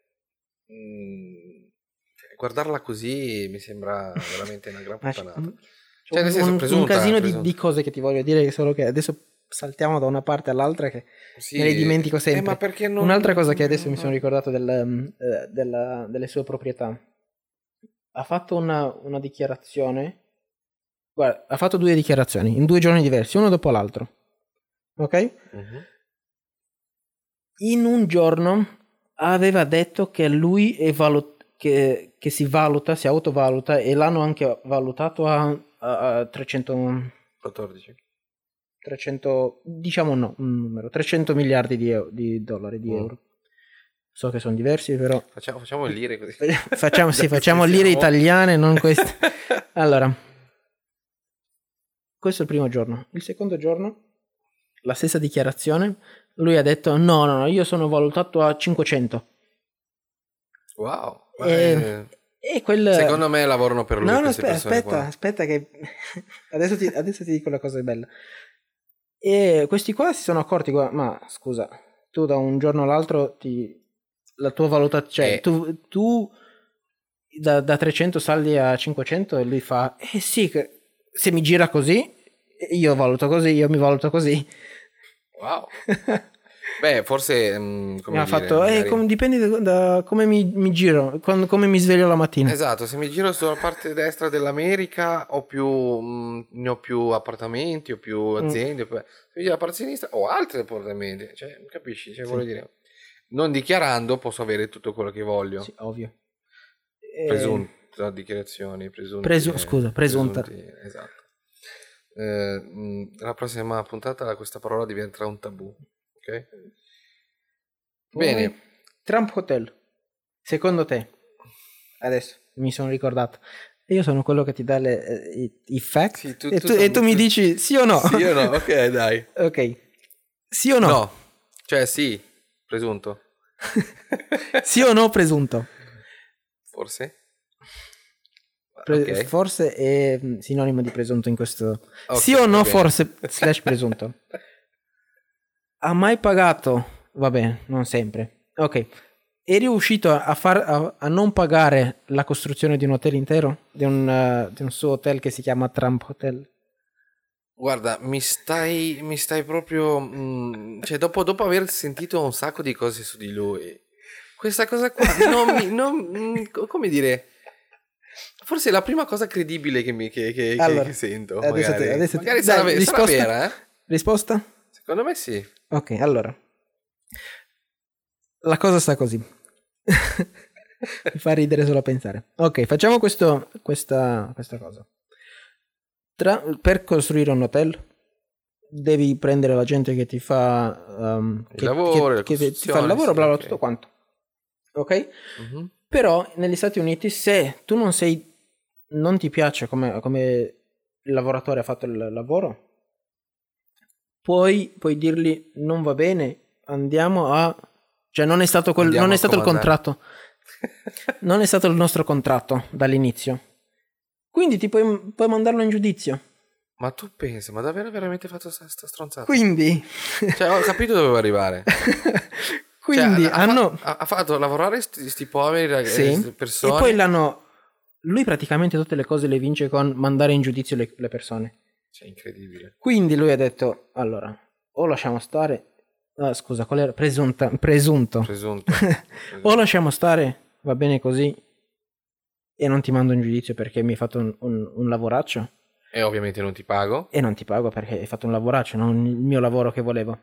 mm, cioè, guardarla così mi sembra veramente una gran puttanata. Cioè, un, senso, un- casino di, di cose che ti voglio dire, solo che adesso saltiamo da una parte all'altra che Sì, me le dimentico sempre. eh, ma perché non... Un'altra cosa che adesso mi sono ricordato del, mm, eh, della- delle sue proprietà. Ha fatto una, una dichiarazione. Guarda, ha fatto due dichiarazioni in due giorni diversi, uno dopo l'altro. Ok? Mhm. In un giorno aveva detto che lui è valu- che, che si valuta, si autovaluta e l'hanno anche valutato a, a- a 300, 14. 300, diciamo no, un numero, 300 miliardi di, eu- di dollari, di Mm. euro. So che sono diversi, però Facciamo, facciamo il lire così. facciamo, sì, facciamo ci lire italiane, non queste. Allora, questo è il primo giorno. Il secondo giorno, la stessa dichiarazione, lui ha detto no, no, no, io sono valutato a 500. Wow. ma Eh, E quel... Secondo me lavorano per lui No, no, aspetta, aspetta, qua. aspetta che... adesso, ti, adesso ti dico la cosa bella. E questi qua si sono accorti, ma scusa, tu da un giorno all'altro ti... La tua valutazione... Cioè, Eh. tu, tu da, da 300 saldi a 500 e lui fa... Eh sì, se mi gira così, io valuto così, io mi valuto così. Wow. Beh, forse... mm, come mi ha dire, fatto... Eh, magari- com- dipende da, da come mi, mi giro, quando- come mi sveglio la mattina. Esatto, se mi giro sulla parte destra dell'America ho più, mm, ne ho più appartamenti, ho più Mm. aziende, poi- se mi giro la parte sinistra ho altri appartamenti, cioè, capisci? Cioè, voglio dire, non dichiarando posso avere tutto quello che voglio. Sì, ovvio. Eh, Presunta dichiarazioni, presunti, Presu- eh, scusa, presunta. presunti, esatto. Eh, mh, la prossima puntata questa parola diventerà un tabù, ok? Poi, Bene, Trump Hotel. Secondo te? Adesso mi sono ricordato. Io sono quello che ti dà le, eh, i, i fact Sì, tu- e, tu tu, e tu mi tu- dici sì o no? sì o no? Ok, dai. ok. Sì o no? No, cioè sì, presunto, Sì o no presunto? forse. Pre- Ok. Forse è mm, sinonimo di presunto in questo. Ok, sì o no bene. forse slash presunto? Ha mai pagato? Vabbè, non sempre. Ok. È riuscito a, far, a, a non pagare la costruzione di un hotel intero? Di un, eh, di un suo hotel che si chiama Trump Hotel? Guarda, mi stai, mi stai proprio... mm, cioè, dopo, dopo aver sentito un sacco di cose su di lui, questa cosa qua non mi... non- mm, co- come dire... Forse è la prima cosa credibile che, mi, che, che- Allora, che sento. adesso magari ti- adesso Magari dai, sarà, ve- sarà risposta? vera, eh? Risposta? Secondo me sì. Ok, allora. La cosa sta così. Mi fa ridere solo a pensare. Ok, facciamo questo, questa, questa cosa. Tra- per costruire un hotel devi prendere la gente che ti fa um, Il che, lavoro, che- che ti fa il lavoro, bla bla, ok. tutto quanto. Ok? Mhm. Però negli Stati Uniti se tu non sei non ti piace come, come il lavoratore ha fatto il lavoro, puoi, puoi dirgli non va bene, andiamo a... Cioè non è stato, quel, non è stato il contratto, non è stato il nostro contratto dall'inizio. Quindi ti puoi, puoi mandarlo in giudizio. Ma tu pensa, ma davvero veramente fatto sta, sta stronzata? Quindi, Cioè, ho capito dove arrivare. quindi Cioè, ha, hanno... ha, ha fatto lavorare sti, sti poveri rag- Sì, persone. E poi l'hanno... Lui praticamente tutte le cose le vince con mandare in giudizio le- le persone. Cioè, incredibile. Quindi lui ha detto, allora, o lasciamo stare... ah, scusa, qual era? Presunta, presunto. Presunto. o lasciamo stare, va bene così, e non ti mando in giudizio perché mi hai fatto un, un- un lavoraccio, e ovviamente non ti pago. e non ti pago perché hai fatto un lavoraccio, non il mio lavoro che volevo.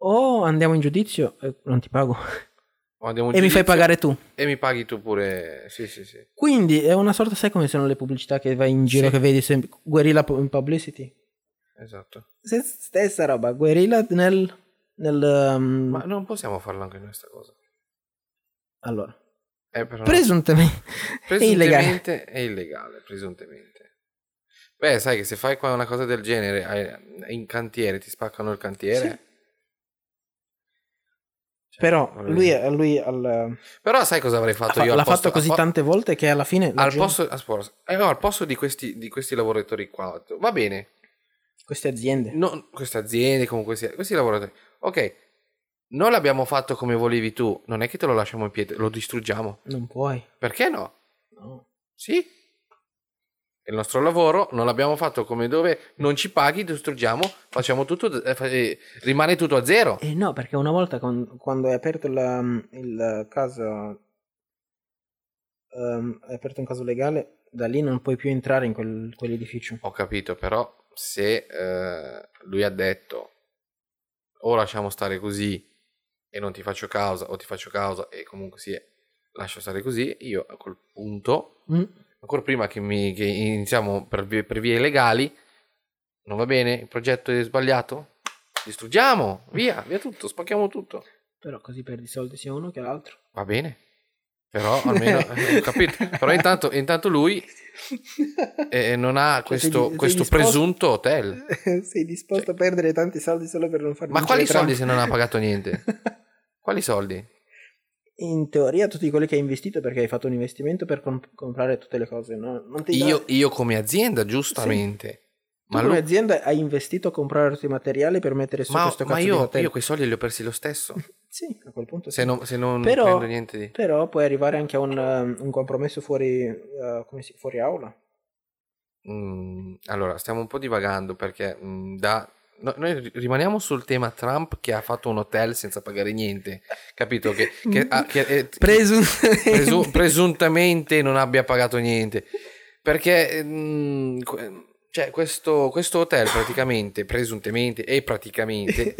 O andiamo in giudizio e non ti pago. E mi fai giudizio pagare tu. E mi paghi tu pure. Sì, sì, sì. Quindi è una sorta, sai come sono le pubblicità che vai in giro Sì. che vedi sempre, guerrilla in publicity? Esatto. Stessa roba, guerrilla nel... nel um, Ma non possiamo farlo anche noi sta cosa. Allora, Eh, però- Presuntamente. È illegale. È illegale, presuntemente. Beh, sai che se fai qua una cosa del genere in cantiere, ti spaccano il cantiere. Cioè, Però voglio lui, lui al- Però sai cosa avrei fatto fa- io? l'ha posto- fatto così po- tante volte che alla fine Al gente- posto, aspetta, eh, no, al posto di, questi, di questi lavoratori qua, va bene, queste aziende no, queste aziende, comunque sia, questi lavoratori, ok, non l'abbiamo fatto come volevi tu, non è che te lo lasciamo in piedi, lo distruggiamo. non puoi. Perché no? No. Sì. Il nostro lavoro, non l'abbiamo fatto come dove, non ci paghi, distruggiamo, facciamo tutto, eh, eh, rimane tutto a zero. Eh no, perché una volta con- quando hai aperto il, il caso, hai aperto un caso legale, da lì non puoi più entrare in quel- quell'edificio. Ho capito, però se eh, lui ha detto o lasciamo stare così e non ti faccio causa o ti faccio causa e comunque sì, lascio stare così, io a quel punto, Mm. Ancora prima che, mi, che iniziamo per vie, per vie legali, non va bene, il progetto è sbagliato, distruggiamo, via, via tutto, spacchiamo tutto. Però così perdi soldi sia uno che l'altro. Va bene, però almeno eh, ho capito. Però intanto, intanto lui eh, non ha Cioè, questo, sei sei questo disposto- presunto hotel. Sei disposto a perdere tanti soldi solo per non far Ma quali soldi Trump? se non ha pagato niente? Quali soldi? In teoria tutti quelli che hai investito perché hai fatto un investimento per comp- comprare tutte le cose, no? Io, io come azienda, giustamente. Tu Ma, come lui- azienda hai investito a comprare tutti i materiali per mettere su ma- questo ma cazzo di io, quei soldi li ho persi lo stesso. Sì, a quel punto Se sì. non, se non Però- prendo niente di... Però puoi arrivare anche a un, um, un compromesso fuori, uh, come si, fuori aula. Mm, allora, stiamo un po' divagando perché mm, da... no, noi rimaniamo sul tema Trump che ha fatto un hotel senza pagare niente. Capito? Che, che, ha- che- eh, Presu- presu- presuntamente non abbia pagato niente. Perché mm, que- cioè, questo, questo hotel praticamente, presuntemente e praticamente,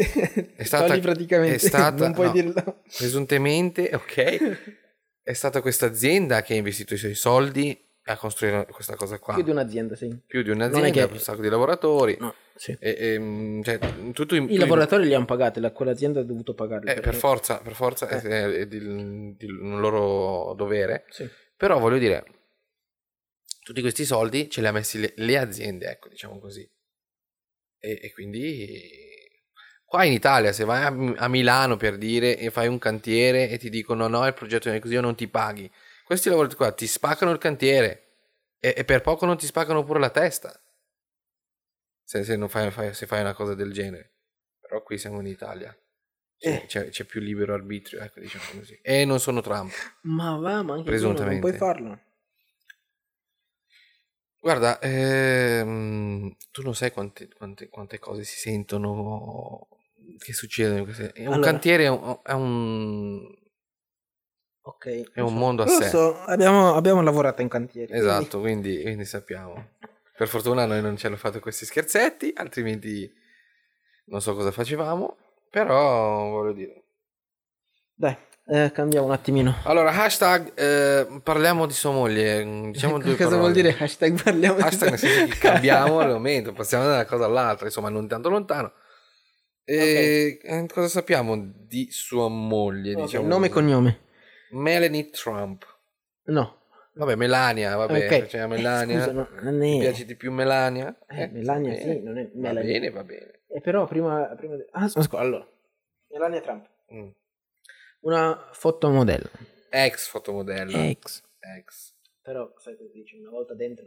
è stata, praticamente, è stata- non puoi no, dirlo. presuntemente, ok, è stata questa azienda che ha investito i suoi soldi a costruire questa cosa qua. Più di un'azienda, sì. Più di un'azienda, che- un sacco di lavoratori. No, sì. E, e, mm, cioè, tutto in- I lavoratori li hanno pagati, la- quell'azienda ha dovuto pagarli. eh, per perché- forza, per forza è, è di- di un loro dovere. Sì. Però voglio dire, tutti questi soldi ce li ha messi le, le aziende, ecco, diciamo così. E, e quindi qua in Italia, se vai a, a Milano per dire e fai un cantiere e ti dicono no, il progetto è così, io non ti paghi. Questi lavoratori qua ti spaccano il cantiere e, e per poco non ti spaccano pure la testa. Se, se non fai, fai- se fai una cosa del genere. Però qui siamo in Italia. C'è, Eh. c'è- c'è più libero arbitrio, ecco, diciamo così. E non sono Trump. Ma va, ma anche tu non- puoi farlo. Guarda, ehm, tu non sai quante, quante- quante cose si sentono che succedono. in queste- un Allora. cantiere, è un, è un- Ok. è un so. mondo a Lo sé. so, abbiamo, abbiamo lavorato in cantiere. quindi- Esatto, quindi, quindi sappiamo. Per fortuna noi non ci hanno fatto questi scherzetti, altrimenti non so cosa facevamo, però voglio dire. Dai, eh, cambiamo un attimino. Allora, hashtag eh, parliamo di sua moglie, mm, diciamo due Cosa parole. vuol dire hashtag parliamo di- Hashtag nel senso che cambiamo al momento, passiamo da una cosa all'altra, insomma, non tanto lontano. E eh, cosa sappiamo di sua moglie? Ok, diciamo nome e cognome. Melanie Trump. No. Vabbè, Melania, vabbè, Ok. c'è Eh, Melania. scusa, no, non Ti è- piace di più Melania? Eh, Melania, va bene. sì, non è Va Melanie. bene, va bene. Eh, però prima... prima di- Ah, scusa, allora. Melania Trump. Mm. Una fotomodella. Ex fotomodella. Ex. Ex. Però, sai cosa dici? Una volta dentro...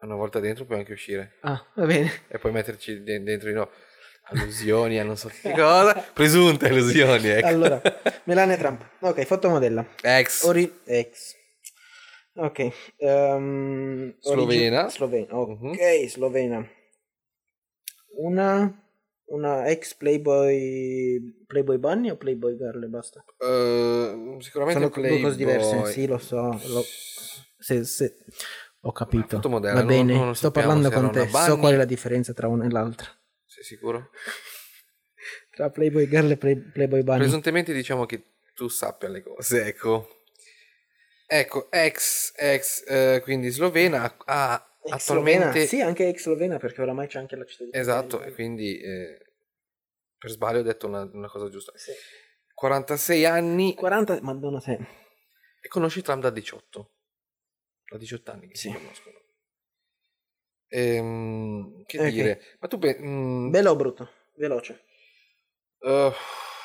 Una volta dentro puoi anche uscire. Ah, va bene. E puoi metterci de- dentro di no. Allusioni a non so che cosa. Presunte allusioni, ecco. Allora, Melania Trump. Ok, fotomodella. Ex. Ori... Ex. Ok. ehm, Slovena. origi- Slovena. Ok, Mhm. slovena. Una... Una ex Playboy... Playboy Bunny o Playboy Girl e basta? Eh, sicuramente Sono due cose diverse. Playboy. Sì, lo so. lo- Se, se... Ho capito. Va non- bene, non lo sto parlando con te. So qual è la differenza tra una e l'altra. Sei sicuro? Tra Playboy Girl e Play- Playboy Bunny. Presuntemente diciamo che tu sappia le cose, ecco. Ecco, ex, ex, eh, quindi slovena, ha Ex attualmente... slovena? Sì, anche ex slovena perché oramai c'è anche la cittadinanza. Esatto, e quindi eh, per sbaglio ho detto una, una cosa giusta. Sì. 46 anni, 40, madonna se. E conosci Trump da 18. Da 18 anni che Sì. si conoscono. Ehm, che Ok. dire? Ma tu... pe- mm, Bello o brutto? Veloce. eh,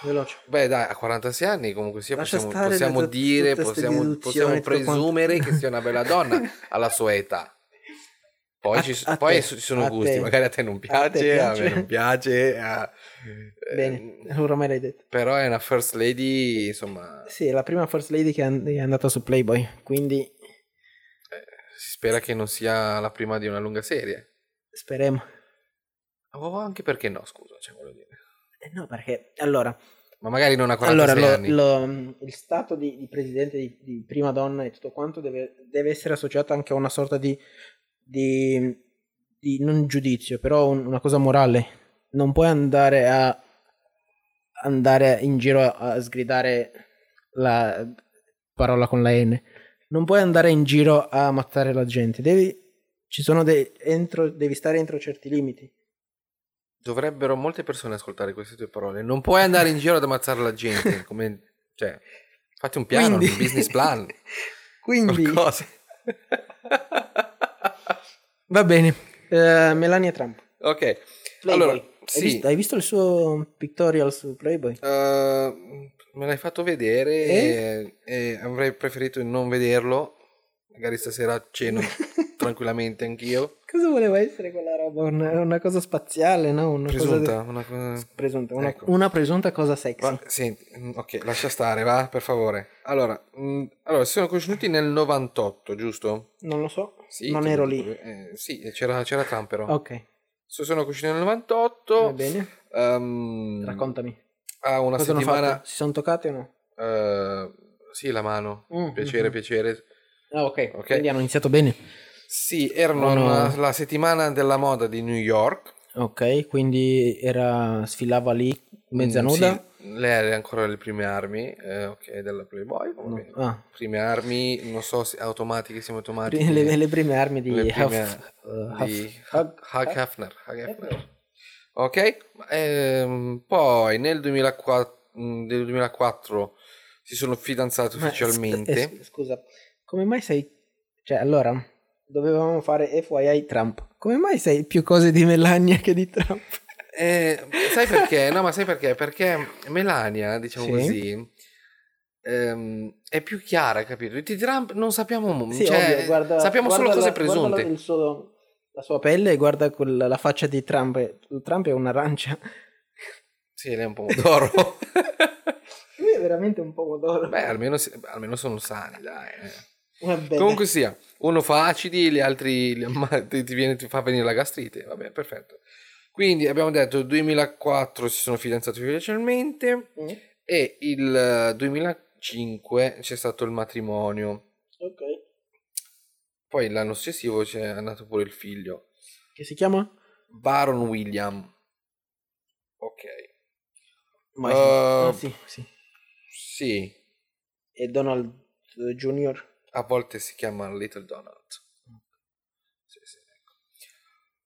Veloce. beh dai, a 46 anni comunque sia Lascia possiamo, possiamo tutte- dire, possiamo, possiamo presumere che sia una bella donna alla sua età. Poi, A- ci, a poi ci sono a gusti, te. magari a te non A te piace, a, me piace? non piace. a- Bene, eh, ormai l'hai detto. però è una first lady, insomma, Sì, è la prima first lady che è and- è andata su Playboy, quindi eh, spera che non sia la prima di una lunga serie. speriamo. O anche perché no, scusa, cioè, voglio dire. Eh no, perché allora, Ma magari non a 46 allora lo- anni. lo- il stato di, di presidente di, di prima donna e tutto quanto deve, deve essere associato anche a una sorta di, di, di non giudizio, però un- una cosa morale. Non puoi andare a andare in giro a, a sgridare la parola con la N. Non puoi andare in giro a ammazzare la gente. Devi, ci sono dei, entro, devi stare entro certi limiti. Dovrebbero molte persone ascoltare queste tue parole. Non puoi andare in giro ad ammazzare la gente. Come, cioè, fate un piano, Quindi- un business plan. Quindi, Qualcosa. va bene. Eh, Melania Trump. ok. Playboy. Allora, Hai, sì. visto, hai visto il suo pictorial su Playboy? Uh, me l'hai fatto vedere e, e avrei preferito non vederlo. Magari stasera ceno tranquillamente anch'io. Cosa voleva essere quella roba? Una, una cosa spaziale, no? Una Presunta, Cosa una cosa... presunta, una, Ecco. una presunta cosa sexy. Va, senti, mm, ok, lascia stare, va, per favore. Allora, mm, allora, si sono conosciuti nel 98, giusto? Non lo so, Sì, non ero lì. eh, sì, c'era, c'era Trump però. Ok, Si sono conosciuti nel va 98. bene. ehm, Raccontami. A una Cosa settimana... Si sono toccati o no? eh, sì, la mano. Mm, piacere, mm, piacere. Ah, ok. Ok. Quindi hanno iniziato bene. Sì, erano no. la settimana della moda di New York. Ok, quindi era, sfilava lì mezza Mm, sì, lei era ancora le prime armi, eh, ok, della Playboy. No. Ah, Prime armi, non so se automatiche, semiautomatiche. le, le prime armi di, prime Huff, uh, di Huff- Hug- Hugh Hefner. Hugh Hefner. Ok, ehm, poi nel 2004, mm, nel 2004 si sono fidanzati Ma, ufficialmente. sc- eh, scusa, come mai sei... Cioè, allora, dovevamo fare FYI Trump. Come mai sai più cose di Melania che di Trump? Eh, sai perché? No, ma sai perché? Perché Melania, diciamo Sì. così, ehm, è più chiara, capito? Di Trump non sappiamo, mo- Sì, cioè, guarda, sappiamo guarda solo cose la- guarda presunte. la- il suo- la sua pelle e guarda quella- la faccia di Trump. Trump è un'arancia. Sì, lei è un pomodoro. Lui è veramente un pomodoro. Beh, almeno, almeno sono sani, dai. eh. Va bene. Comunque sia, uno fa acidi, gli altri li amma- ti, viene- ti fa venire la gastrite. Vabbè, perfetto. Quindi abbiamo detto 2004 si sono fidanzati ufficialmente Mm, e il eh, 2005 c'è stato il matrimonio. Ok. Poi l'anno successivo c'è nato pure il figlio, Che si chiama? Baron William. Ok. Ma- Uh, ah, sì, sì. Sì, E Donald eh, Jr. a volte si chiama Little Donald. Sì, sì, ecco.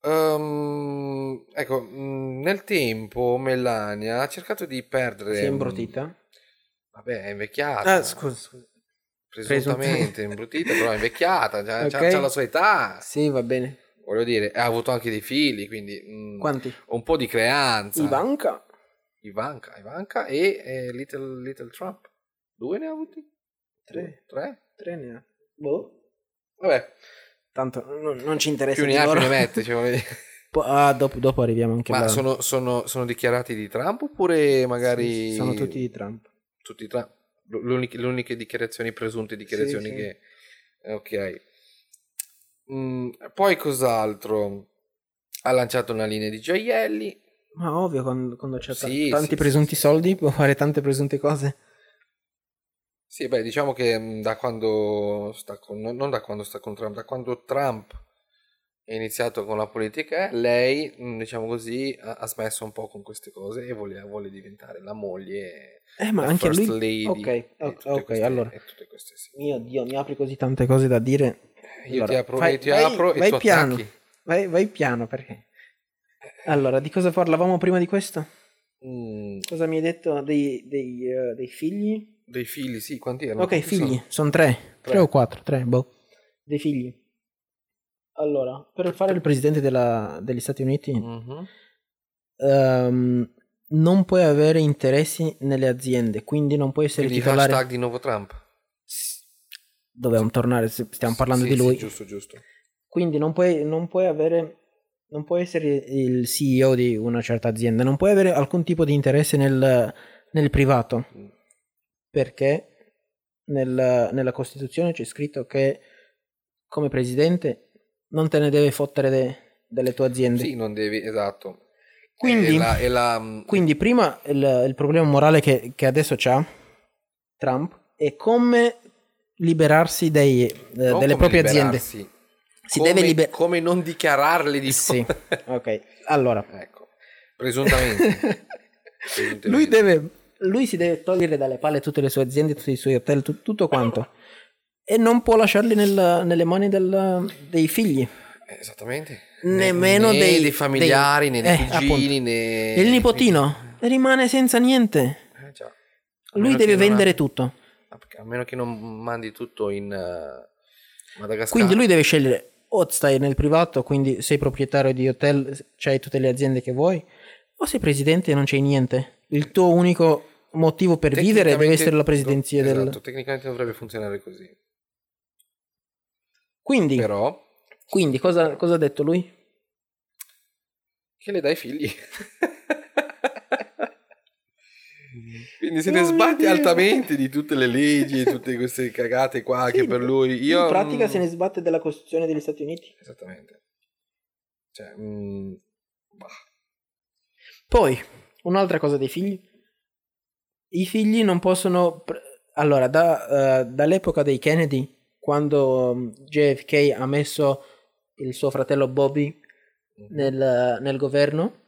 Ehm, ecco, mh, nel tempo Melania ha cercato di perdere... Si è imbruttita. Vabbè, è invecchiata. Ah, scusa, scusa. Presuntamente imbruttita, però è invecchiata, già, già- Ok. già la sua età. Sì, va bene. Voglio dire, ha avuto anche dei figli, quindi mh, Quanti? un po' di creanza. Ivanka? Ivanka, Ivanka e eh, Little, Little Trump. Due ne ha avuti? Tre. Tre? Tre ne ha. Boh. Vabbè, Tanto non, non ci interessa più ne di ha più ne mette. cioè, ah, dopo, dopo arriviamo anche Ma là. sono, sono, sono dichiarati di Trump oppure magari... Sì, sono tutti di Trump. tutti Trump? L'uniche- Le uniche dichiarazioni, presunte dichiarazioni Sì, sì. che... eh, Ok. Mm, poi cos'altro? Ha lanciato una linea di gioielli. Ma ovvio, quando, quando c'è Sì, tanti sì, presunti sì, soldi può fare tante presunte cose. Sì, beh, diciamo che mm, da quando sta con... non da quando sta con Trump, da quando Trump è iniziato con la politica, lei, mm, diciamo così, ha, smesso un po' con queste cose e vuole, vuole diventare la moglie, Eh, ma anche first lui... lady. Ok, ok, queste- allora. queste sì. Mio Dio, mi apri così tante cose da dire. Io Allora, ti apro, fai- ti vai- apro e vai piano. Vai, vai piano perché... Allora, di cosa parlavamo prima di questo? Mm, Cosa mi hai detto dei, dei, eh, dei figli? Dei figli, sì, quanti erano? Ok, figli, sono? sono tre. Tre. Tre o quattro, tre, boh. Dei figli. Allora, per fare il presidente della- degli Stati Uniti Mhm. ehm, non puoi avere interessi nelle aziende, quindi non puoi essere Quindi titolare. hashtag di nuovo Trump. Dovevamo tornare, stiamo parlando Sì, di sì, lui. giusto, giusto. Quindi non puoi, non puoi avere. Non puoi essere il CEO di una certa azienda, non puoi avere alcun tipo di interesse nel, nel privato. Mm. Perché nel- nella Costituzione c'è scritto che come presidente non te ne deve fottere de- delle tue aziende. Sì, non devi, esatto. Quindi- E la, e la- mm, Quindi prima il, il problema morale che, che adesso c'ha Trump è come liberarsi dei, eh, delle proprie aziende. liberarsi, Si come, deve liberare. come non dichiararle di Sì, ok. Allora, ecco, presuntamente. Presuntamente. lui, deve, lui si deve togliere dalle palle tutte le sue aziende, tutti i suoi hotel, tu- tutto quanto. E non può lasciarli nel- nelle mani del- dei figli. Eh, Esattamente. Nemmeno né dei- dei familiari, dei- né dei eh, cugini, né... Il nipotino rimane senza niente. Eh, già. Lui deve vendere ha- tutto. A meno che non mandi tutto in eh, Madagascar. Quindi lui deve scegliere o stai nel privato, quindi sei proprietario di hotel, c'hai tutte le aziende che vuoi, o sei presidente e non c'hai niente. Il tuo unico motivo per vivere deve essere la presidenza del... Esatto, tecnicamente dovrebbe funzionare così. Quindi, Però, quindi cosa, cosa ha detto lui? che le dai figli? Quindi se ne sbatte altamente di tutte le leggi e tutte queste cagate qua che Sì, per lui... Io, In pratica mm, se ne sbatte della Costituzione degli Stati Uniti. Esattamente. Cioè, mm, bah. Poi, un'altra cosa dei figli. I figli non possono... Allora, da, eh, dall'epoca dei Kennedy, quando mm, JFK ha messo il suo fratello Bobby nel, nel governo,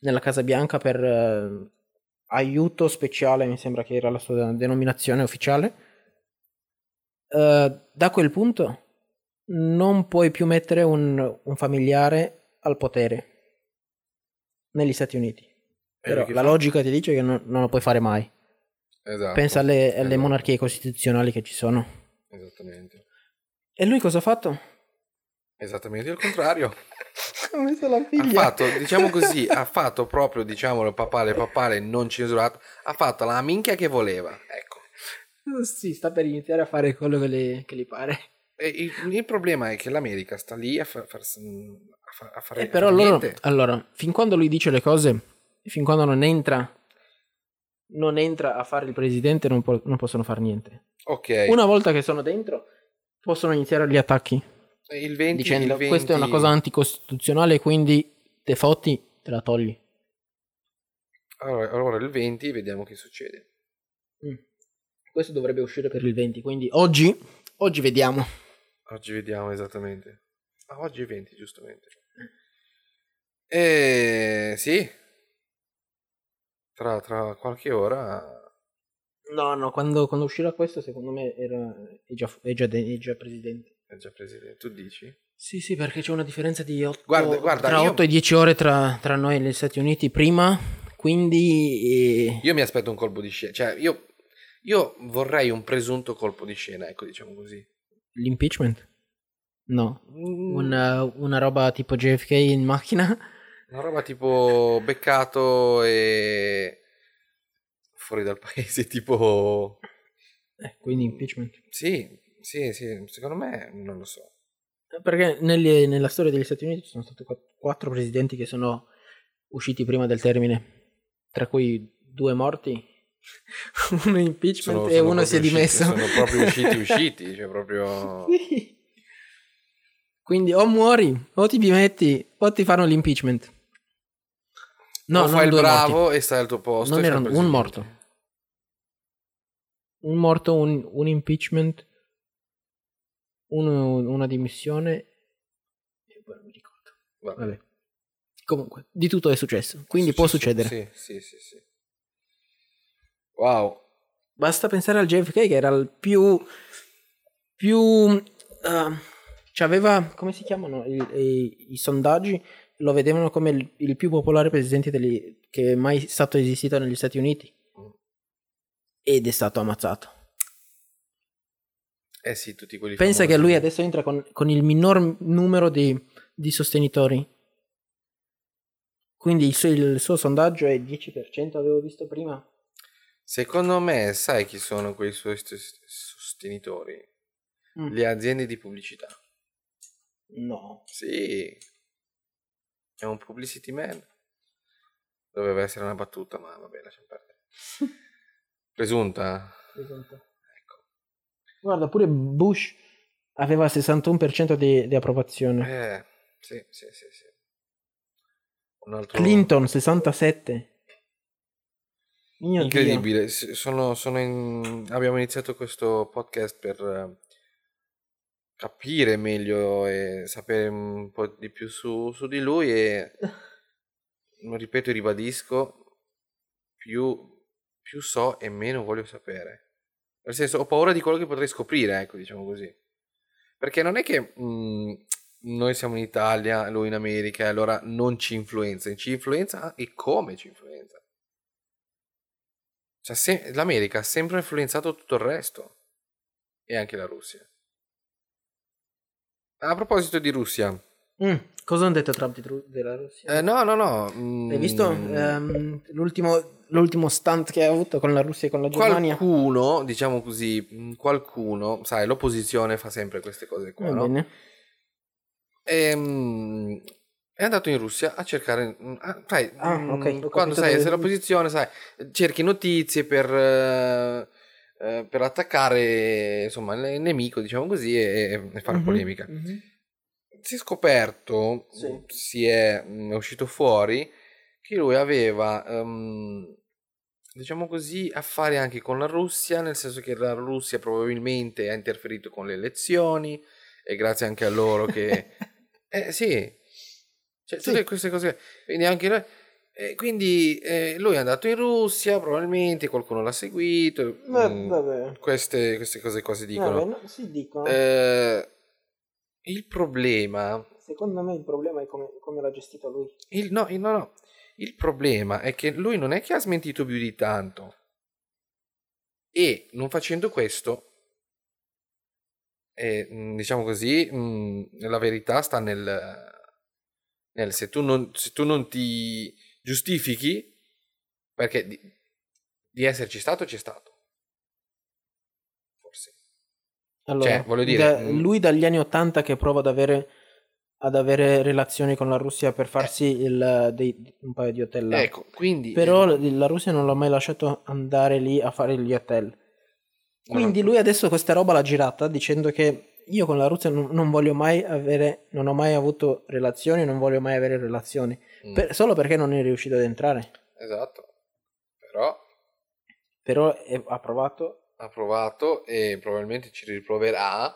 nella Casa Bianca per eh, aiuto speciale, mi sembra che era la sua denominazione ufficiale. Eh, da quel punto non puoi più mettere un, un familiare al potere negli Stati Uniti. Però lui che la fa? logica ti dice che non, non lo puoi fare mai. Esatto. Pensa alle, alle Esatto. monarchie costituzionali che ci sono. Esattamente. E lui cosa ha fatto? Esattamente il contrario. Ha messo la ha figlia. fatto, diciamo così, ha fatto proprio, diciamolo, papale, papale, non censurato, ha fatto la minchia che voleva, ecco. Sì, sta per iniziare a fare quello che, le- che gli pare. E il, il problema è che l'America sta lì a, fa- far- a fa- a fare Eh, però loro, allora, fin quando lui dice le cose, fin quando non entra, non entra a fare il presidente, non, può- non possono fare niente. Ok, Una volta che sono dentro, possono iniziare gli attacchi. il 20, dicendo il 20 questa è una cosa anticostituzionale, quindi te fotti, te la togli. Allora, allora il 20 vediamo che succede. Mm. Questo dovrebbe uscire per il 20, quindi oggi, oggi vediamo. Oggi vediamo esattamente. Ah, oggi è 20, giustamente. E sì. Tra, tra qualche ora No, no, quando, quando uscirà questo, secondo me era, è, già, è, già, è già presidente. è già presidente. Tu dici? Sì, sì, perché c'è una differenza di 8, Guarda- guarda, tra io- 8 e 10 ore tra, tra noi e gli Stati Uniti prima, quindi... eh, Io mi aspetto un colpo di scena. Cioè, io, io vorrei un presunto colpo di scena, ecco, diciamo così. L'impeachment? No, Mm, una, una roba tipo JFK in macchina? Una roba tipo beccato e fuori dal paese, tipo... Eh, quindi impeachment. Sì, sì, sì, secondo me non lo so. Perché negli- nella storia degli Stati Uniti ci sono stati quatt- quattro presidenti che sono usciti prima del termine, tra cui due morti, uno impeachment Sono, e sono uno si è usciti- dimesso. Sono proprio usciti, usciti, cioè proprio... Sì. Quindi o muori, o ti dimetti, o ti fanno l'impeachment. No, o fai il bravo morti. e stai al tuo posto. Non erano un morto. Un morto, un, un impeachment, uno- una dimissione e poi non mi ricordo. Vabbè. Vabbè. Comunque, di tutto è successo, quindi può Successo- succedere. Sì, sì, sì, sì. Wow. Basta pensare al JFK che era il più più uh, aveva come si chiamano i, i- i sondaggi lo vedevano come il, il più popolare presidente degli- che è mai stato esistito negli Stati Uniti ed è stato ammazzato. Eh sì, tutti quelli Pensa che lui adesso entra con, con il minor numero di, di sostenitori. Quindi il suo, il suo sondaggio è 10%, avevo visto prima. Secondo me, sai chi sono quei suoi st- sostenitori? Mm. Le aziende di pubblicità. No. Sì. È un publicity man. Doveva essere una battuta, ma vabbè, lasciamo perdere. Presunta? Esatto. Ecco. Guarda, pure Bush aveva il 61% di, di approvazione. Eh, sì, sì, sì, sì. Un altro... Clinton 67. Mio. Incredibile. Sono, sono in- Abbiamo iniziato questo podcast per eh, capire meglio e sapere un po' di più su, su di lui e ripeto e ribadisco, più, più so e meno voglio sapere. Nel senso, ho paura di quello che potrei scoprire, ecco, diciamo così. Perché non è che mm, noi siamo in Italia, lui in America, e allora non ci influenza. Ci influenza e come ci influenza. Cioè, se- l'America ha sempre influenzato tutto il resto. E anche la Russia. A proposito di Russia. Mm, Cosa hanno detto Trump di della Russia? Eh, no, no, no. mm, Hai visto ehm, l'ultimo, l'ultimo stunt che ha avuto con la Russia e con la Germania? Qualcuno, diciamo così, mm, qualcuno, sai, l'opposizione fa sempre queste cose qua, Va no? bene. Ehm, è andato in Russia a cercare, mm, ah, sai, Ah, mm, ok, ho quando sai, dove- sei l'opposizione, sai, cerchi notizie per, eh, eh, per attaccare, insomma, il nemico, diciamo così, e, e fare Mhm, polemica. mhm. Si è scoperto, Sì. si è, è uscito fuori, che lui aveva, ehm, diciamo così, affari anche con la Russia, nel senso che la Russia probabilmente ha interferito con le elezioni, e grazie anche a loro che... Eh sì, cioè, Sì. tutte queste cose. Quindi anche lui, eh, quindi eh, lui è andato in Russia, probabilmente qualcuno l'ha seguito. Va- mm, vabbè. queste, queste cose qua si dicono. Vabbè, no, si dicono. Eh, il problema, Secondo me il problema è come, come l'ha gestito lui. il, no, il- no, no, il problema è che lui non è che ha smentito più di tanto. E non facendo questo, eh, mh, diciamo così, mh, la verità sta nel, nel se, tu non, se tu non ti giustifichi, perché di, di esserci stato c'è stato. Forse. Allora, Cioè, voglio dire, da- mm. lui dagli anni 80 che prova ad avere, ad avere relazioni con la Russia per farsi il- dei- un paio di hotel là. Ecco, quindi... Però la Russia non l'ha mai lasciato andare lì a fare gli hotel. Quindi lui adesso questa roba l'ha girata dicendo che io con la Russia non, non voglio mai avere, non ho mai avuto relazioni, non voglio mai avere relazioni. mm, Per- solo perché non è riuscito ad entrare. Esatto. Però Però è- ha provato. ha provato e probabilmente ci riproverà.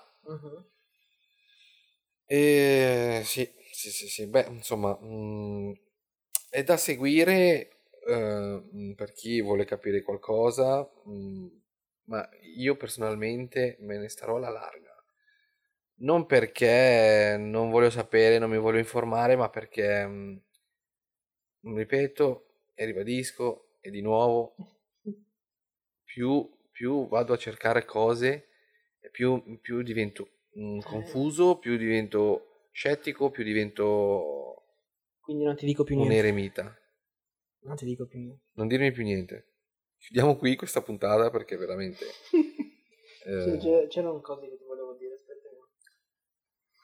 E sì, sì, sì, sì. Beh, insomma, mm, è da seguire eh, per chi vuole capire qualcosa, mm, ma io personalmente me ne starò alla larga. Non perché non voglio sapere, non mi voglio informare, ma perché, mm, ripeto e ribadisco, e di nuovo, più, più vado a cercare cose, e più, più divento mm, confuso, più divento scettico, più divento Quindi non ti dico più un niente. eremita. Non ti dico più niente. Non dirmi più niente. Chiudiamo qui questa puntata perché veramente... eh, Sì, c'erano cose che ti volevo dire. Aspetta.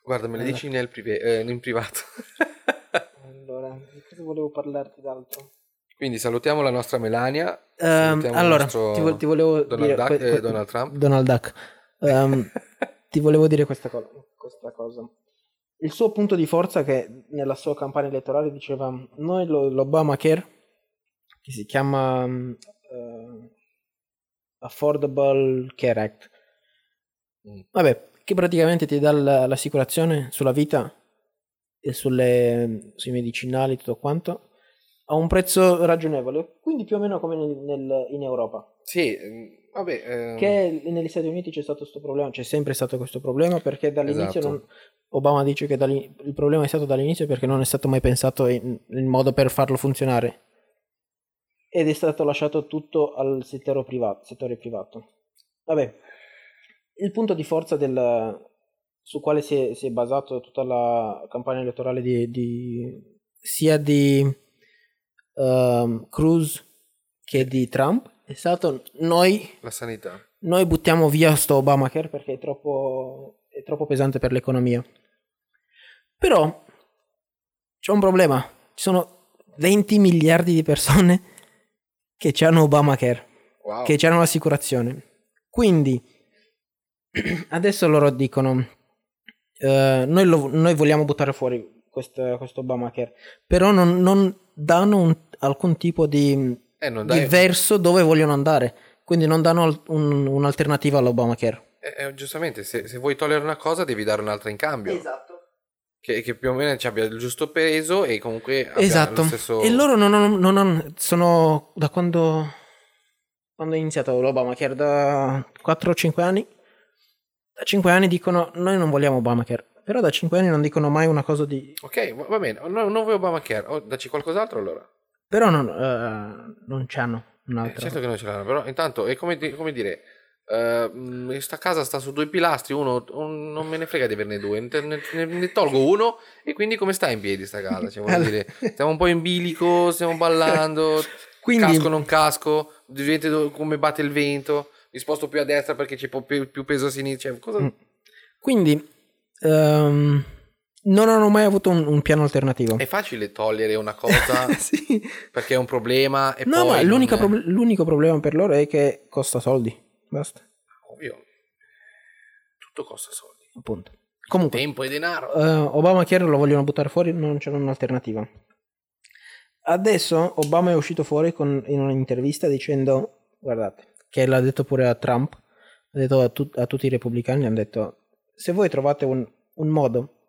guarda, me le Allora. dici nel prive- eh, in privato. Allora, di cosa volevo parlarti d'altro? Quindi salutiamo la nostra Melania. Il allora, ti, vo- ti volevo Donald dire... Duck que- e que- Donald Trump. Donald Duck. Ehm, ti volevo dire questa cosa, questa cosa. Il suo punto di forza che nella sua campagna elettorale diceva noi lo- l'Obamacare, che si chiama eh, Affordable Care Act, vabbè, che praticamente ti dà l'assicurazione sulla vita e sulle- sui medicinali e tutto quanto a un prezzo ragionevole, quindi più o meno come nel- nel- in Europa. Sì, vabbè. ehm, Che negli Stati Uniti c'è stato questo problema, c'è sempre stato questo problema perché dall'inizio Esatto. non- Obama dice che il problema è stato dall'inizio perché non è stato mai pensato in, in modo per farlo funzionare. ed è stato lasciato tutto al settore privato. Settore privato. Vabbè, il punto di forza del, su quale si è, si è basato tutta la campagna elettorale di, di sia di um, Cruz che di Trump è stato noi La sanità. noi buttiamo via sto Obamacare perché è troppo, è troppo pesante per l'economia. Però c'è un problema. Ci sono 20 miliardi di persone che hanno Obamacare, Wow. che hanno l'assicurazione. Quindi adesso loro dicono eh, noi, lo- noi vogliamo buttare fuori questo, questo Obamacare, però non, non danno un- alcun tipo di, Eh, non di dai... verso dove vogliono andare. Quindi non danno un- un'alternativa all'Obamacare. eh, eh, giustamente, se, se vuoi togliere una cosa devi dare un'altra in cambio. Esatto. Che, che più o meno ci abbia il giusto peso e comunque abbia Esatto. lo stesso... E loro non, hanno- non hanno- sono da quando, quando è iniziato l'Obamacare, da 4 o 5 anni. Da 5 anni dicono noi non vogliamo Obamacare. Però da 5 anni non dicono mai una cosa di... Ok, va- bene, no, non vuoi Obamacare, oh, dacci qualcos'altro allora. Però non, eh, non c'hanno Eh, un'altra. certo che non ce l'hanno, però intanto è come, di- come dire, eh, mh, sta casa sta su due pilastri, uno un- non me ne frega di averne due, ne, ne- ne- tolgo uno e quindi come sta in piedi sta casa? Cioè, Allora- dire, stiamo un po' in bilico, stiamo ballando, Quindi- casco non casco, do- come batte il vento, mi sposto più a destra perché c'è più, più peso a sinistra, cioè, cosa... Mm. Quindi ehm, non hanno mai avuto un, un piano alternativo. È facile togliere una cosa sì. perché è un problema e No, poi... ma non l'unica è- prob- l'unico problema per loro è che costa soldi. Basta, Ovvio. Tutto costa soldi. appunto. Comunque, Tempo e denaro. eh, Obamacare lo vogliono buttare fuori, non c'è un'alternativa. Adesso Obama è uscito fuori con- in un'intervista dicendo, guardate, che l'ha detto pure a Trump, ha detto a, tut- a tutti i repubblicani, hanno detto, se voi trovate un, un modo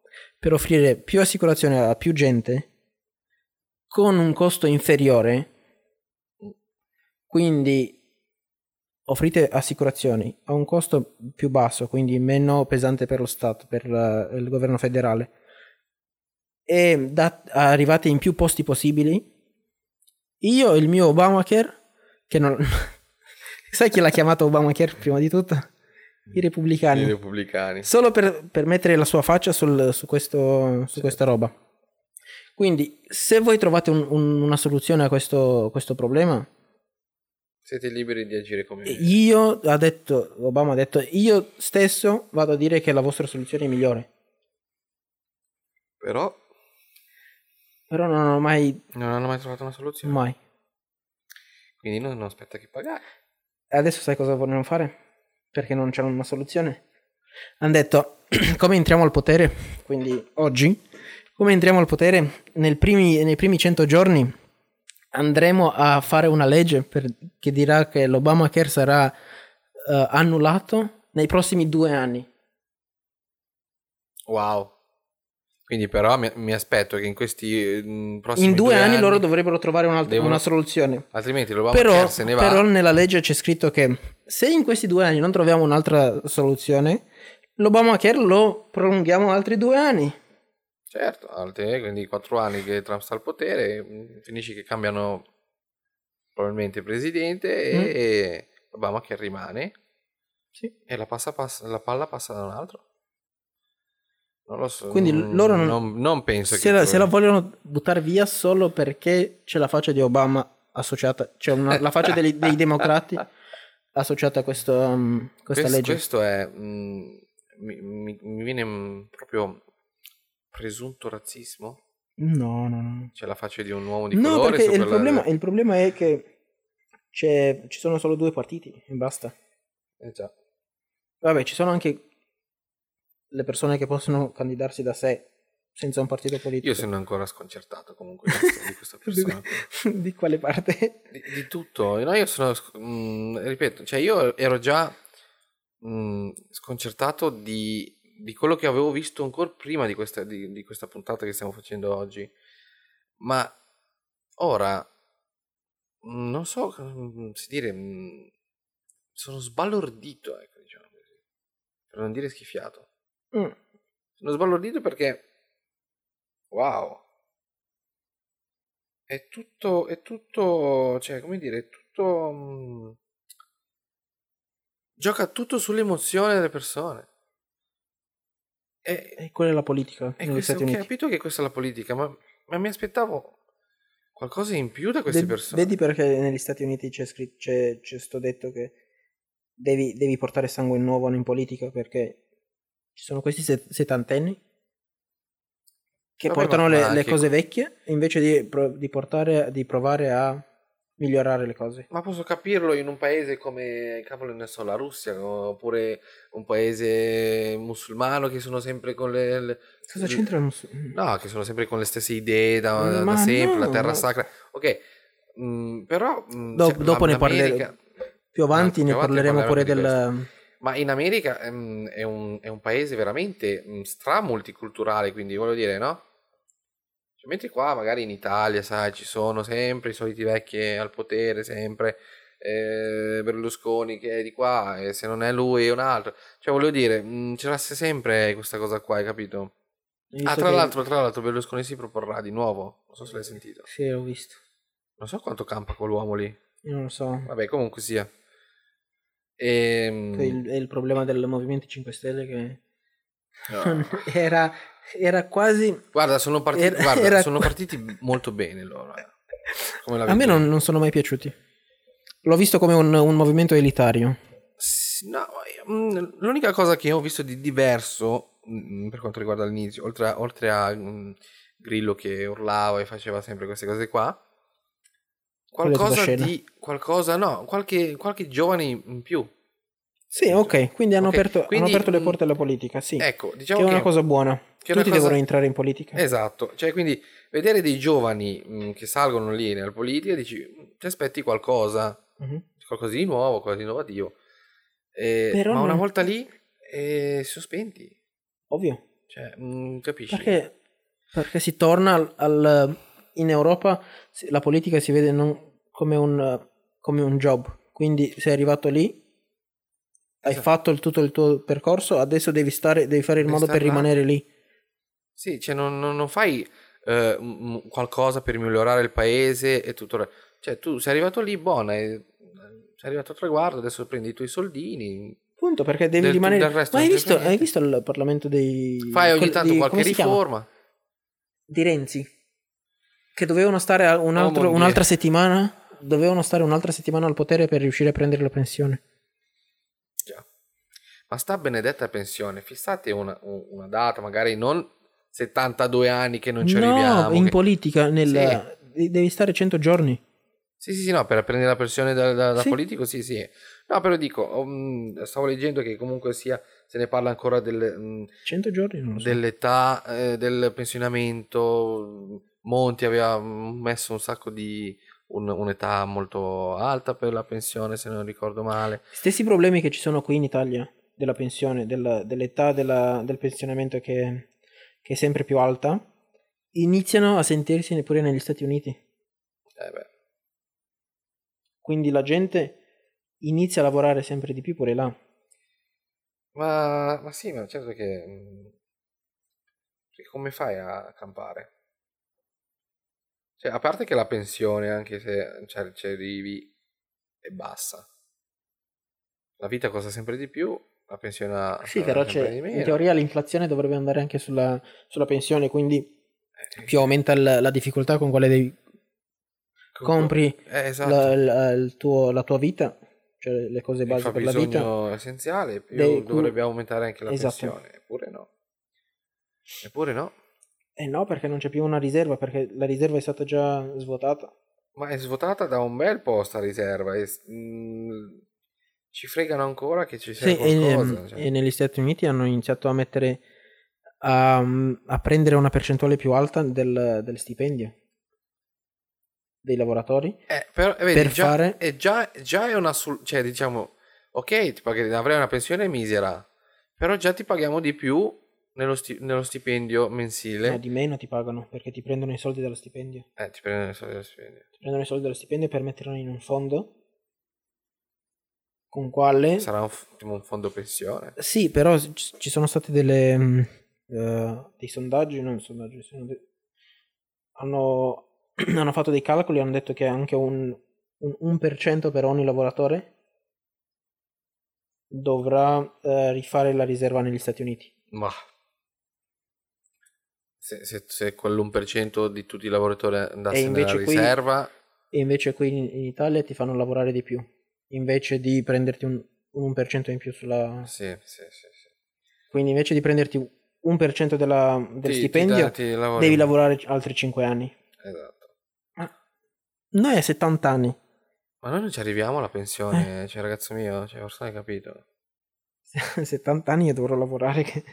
per offrire più assicurazione a più gente con un costo inferiore, quindi offrite assicurazioni a un costo più basso, quindi meno pesante per lo Stato, per la- il governo federale, e da- arrivate in più posti possibili, io il mio Obamacare, che non... sai chi l'ha chiamato Obamacare prima di tutto? I repubblicani. I repubblicani. Solo per, per mettere la sua faccia sul- su, questo, su questa roba. Quindi, se voi trovate un- un- una soluzione a questo, questo problema, Siete liberi di agire come io ha detto, Obama ha detto, io stesso vado a dire che la vostra soluzione è migliore. Però Però non ho mai, non hanno mai trovato una soluzione. mai. Quindi non, non aspetta che pagare. E adesso sai cosa vogliono fare? Perché non c'è una soluzione. Hanno detto, come entriamo al potere, quindi oggi, come entriamo al potere, nel primi- nei primi 100 giorni andremo a fare una legge per- che dirà che l'Obamacare sarà eh, annullato nei prossimi due anni. Wow. Quindi però mi, mi aspetto che in questi prossimi In due, anni, loro dovrebbero trovare un'altra devono- una soluzione. Altrimenti l'Obamacare Però, se ne va. però nella legge c'è scritto che se in questi due anni non troviamo un'altra soluzione, l'Obamacare lo prolunghiamo altri due anni. Certo, altri, quindi quattro anni che Trump sta al potere, mm, finisci che cambiano probabilmente presidente e, Mm. e rimane Sì. e la, passa, passa- la palla passa da un altro. Non lo so. Quindi mm, loro non- non, non penso Se che... la, se la vogliono buttare via solo perché c'è la faccia di Obama associata, cioè una- la faccia dei, dei democrati associata a questo, um, questa Questo, legge. questo è. mm, mi, mi- mi viene mm, proprio presunto razzismo. No, no, no. C'è la faccia di un uomo di No, colore perché sopra il la- problema, il problema è che c'è- ci sono solo due partiti e basta. Eh già. Vabbè, ci sono anche le persone che possono candidarsi da sé senza un partito politico. Io sono ancora sconcertato comunque di questa, persona. di quale parte? Di, di tutto. No, io sono, sc- mm, ripeto, cioè io ero già mm, sconcertato di, di quello che avevo visto ancora prima di questa, di, di questa puntata che stiamo facendo oggi. Ma ora, mm, non so come si dire, sono sbalordito, ecco, diciamo così, per non dire schifiato. Mm. Sono sbalordito perché, wow, è tutto, è tutto, cioè, come dire, è tutto... mh, gioca tutto sull'emozione delle persone. E, E quella è la politica e negli questo, ho capito che questa è la politica, ma, ma mi aspettavo qualcosa in più da queste Ve- persone. Vedi perché negli Stati Uniti c'è scritto, c'è, c'è sto detto che devi, devi portare sangue nuovo in politica perché ci sono questi set- settantenni che Vabbè, portano le, le cose vecchie invece di, di portare, di provare a migliorare le cose. Ma posso capirlo in un paese come, cavolo, ne so, la Russia, oppure un paese musulmano che sono sempre con le... le- Cosa c'entra il mus- No, che sono sempre con le stesse idee da, da sempre, no, la terra ma- sacra. Ok, mm, però... mm, Do- dopo ne parleremo. Più avanti più ne avanti parleremo pure del... Ma in America ehm, è, un, è un paese veramente mm, stra multiculturale, quindi voglio dire, no? Cioè, mentre qua magari in Italia, sai, ci sono sempre i soliti vecchi al potere, sempre eh, Berlusconi che è di qua, e se non è lui è un altro. Cioè, voglio dire, mm, c'era sempre questa cosa qua, hai capito? Visto Ah, tra che- l'altro, tra l'altro Berlusconi si proporrà di nuovo, non so se l'hai sentito. Sì, l'ho visto. Non so quanto campa quell'uomo lì. Non lo so. Vabbè, comunque sia. Ehm, È il, è il problema del Movimento 5 Stelle che no. era, era quasi... Guarda, sono partiti, Era- guarda, era sono partiti molto bene loro. eh. A me non, non sono mai piaciuti. L'ho visto come un, un movimento elitario. Sì, no, mm, l'unica cosa che ho visto di diverso mm, per quanto riguarda l'inizio, oltre a, oltre a, mm, Grillo che urlava e faceva sempre queste cose qua, qualcosa di qualcosa, no, qualche, qualche giovane in più. Sì, ok, quindi hanno, Ok, aperto, quindi, hanno aperto le porte alla politica, sì. Ecco, che diciamo è che, una cosa buona. è una Tutti cosa- devono entrare in politica. Esatto, cioè quindi vedere dei giovani mm, che salgono lì nella politica dici, mm, ti aspetti qualcosa, Mhm. qualcosa di nuovo, qualcosa di innovativo. Eh, Però ma una non- volta lì eh, sospenti, Ovvio. cioè, mm, capisci? Perché, perché si torna al, al- in Europa, la politica si vede non come un, come un job. Quindi sei arrivato lì, hai Esatto. fatto il- tutto il tuo percorso, adesso devi, stare, devi fare il Devi modo per là. rimanere lì. Sì, cioè non, non- non fai eh, mm, qualcosa per migliorare il paese e tutto. il Cioè tu sei arrivato lì, buona, sei arrivato al traguardo, adesso prendi i tuoi soldini, Punto, perché devi Del- rimanere... del Ma hai visto, hai visto il Parlamento dei... fai ogni tanto di- qualche riforma. Di Renzi. Che dovevano stare un Oh, altro- Dio. un'altra settimana. Dovevano stare un'altra settimana al potere per riuscire a prendere la pensione. Già. Ma sta benedetta pensione, fissate una, un- una data, magari non 72 anni che non ci no, arriviamo. in che- politica nel, Sì. devi stare 100 giorni. Sì, sì, sì, no, per prendere la pensione da, da- da Sì. politico, sì, sì. No, però dico, mm, stavo leggendo che comunque sia, se ne parla ancora del, mm, 100 giorni non lo so. dell'età, eh, del pensionamento. Monti aveva messo un sacco di, un- un'età molto alta per la pensione, se non ricordo male. Stessi problemi che ci sono qui in Italia della pensione, della- dell'età della- del pensionamento che, che è sempre più alta, iniziano a sentirsi neppure negli Stati Uniti. Eh beh, Quindi la gente inizia a lavorare sempre di più pure là. ma, ma sì, ma certo che... mm, che come fai a campare? Cioè, a parte che la pensione, anche se ci ci arrivi, è bassa. La vita costa sempre di più, la pensione ha- Sì, però c'è, in teoria l'inflazione dovrebbe andare anche sulla, sulla pensione, quindi Eh, più aumenta il- la difficoltà con quale devi compri Eh, esatto. la, la- il tuo- la tua vita, cioè le cose il base per la vita. essenziale, più Dei- dovrebbe aumentare anche la Esatto. pensione. Eppure no. Eppure no. Eh no, perché non c'è più una riserva, perché la riserva è stata già svuotata. Ma è svuotata da un bel po' sta riserva. e mm, ci fregano ancora che ci sia Sì, e, qualcosa. cioè. e negli Stati Uniti hanno iniziato a mettere a, a prendere una percentuale più alta del, del stipendio dei lavoratori. Eh, però, eh, vedi, per già, fare- è già, già è una... cioè, diciamo, ok, ti paghi- avrai una pensione misera, però già ti paghiamo di più nello, sti- nello stipendio mensile. No, di meno ti pagano perché ti prendono i soldi dallo stipendio. Eh, ti prendono i soldi dello stipendio. Ti prendono i soldi dallo stipendio per metterli in un fondo con quale Sarà un, f- un fondo pensione. Sì, però ci ci sono stati delle, mm, eh, dei sondaggi, non sondaggi, sono de- hanno hanno fatto dei calcoli e hanno detto che anche un, un 1% per ogni lavoratore dovrà eh, rifare la riserva negli Stati Uniti. Ma se, se, se quell'1% di tutti i lavoratori andasse nella qui- riserva, E invece qui in, in Italia ti fanno lavorare di più, invece di prenderti un, un 1% in più sulla... sì, sì, sì. sì. Quindi invece di prenderti un 1% della, del Ti- ti stipendio, ti lavori- devi lavorare altri 5 anni. Esatto. Noi a 70 anni. Ma noi non ci arriviamo alla pensione, Eh. cioè ragazzo mio, cioè forse hai capito. 70 anni e dovrò lavorare. Che...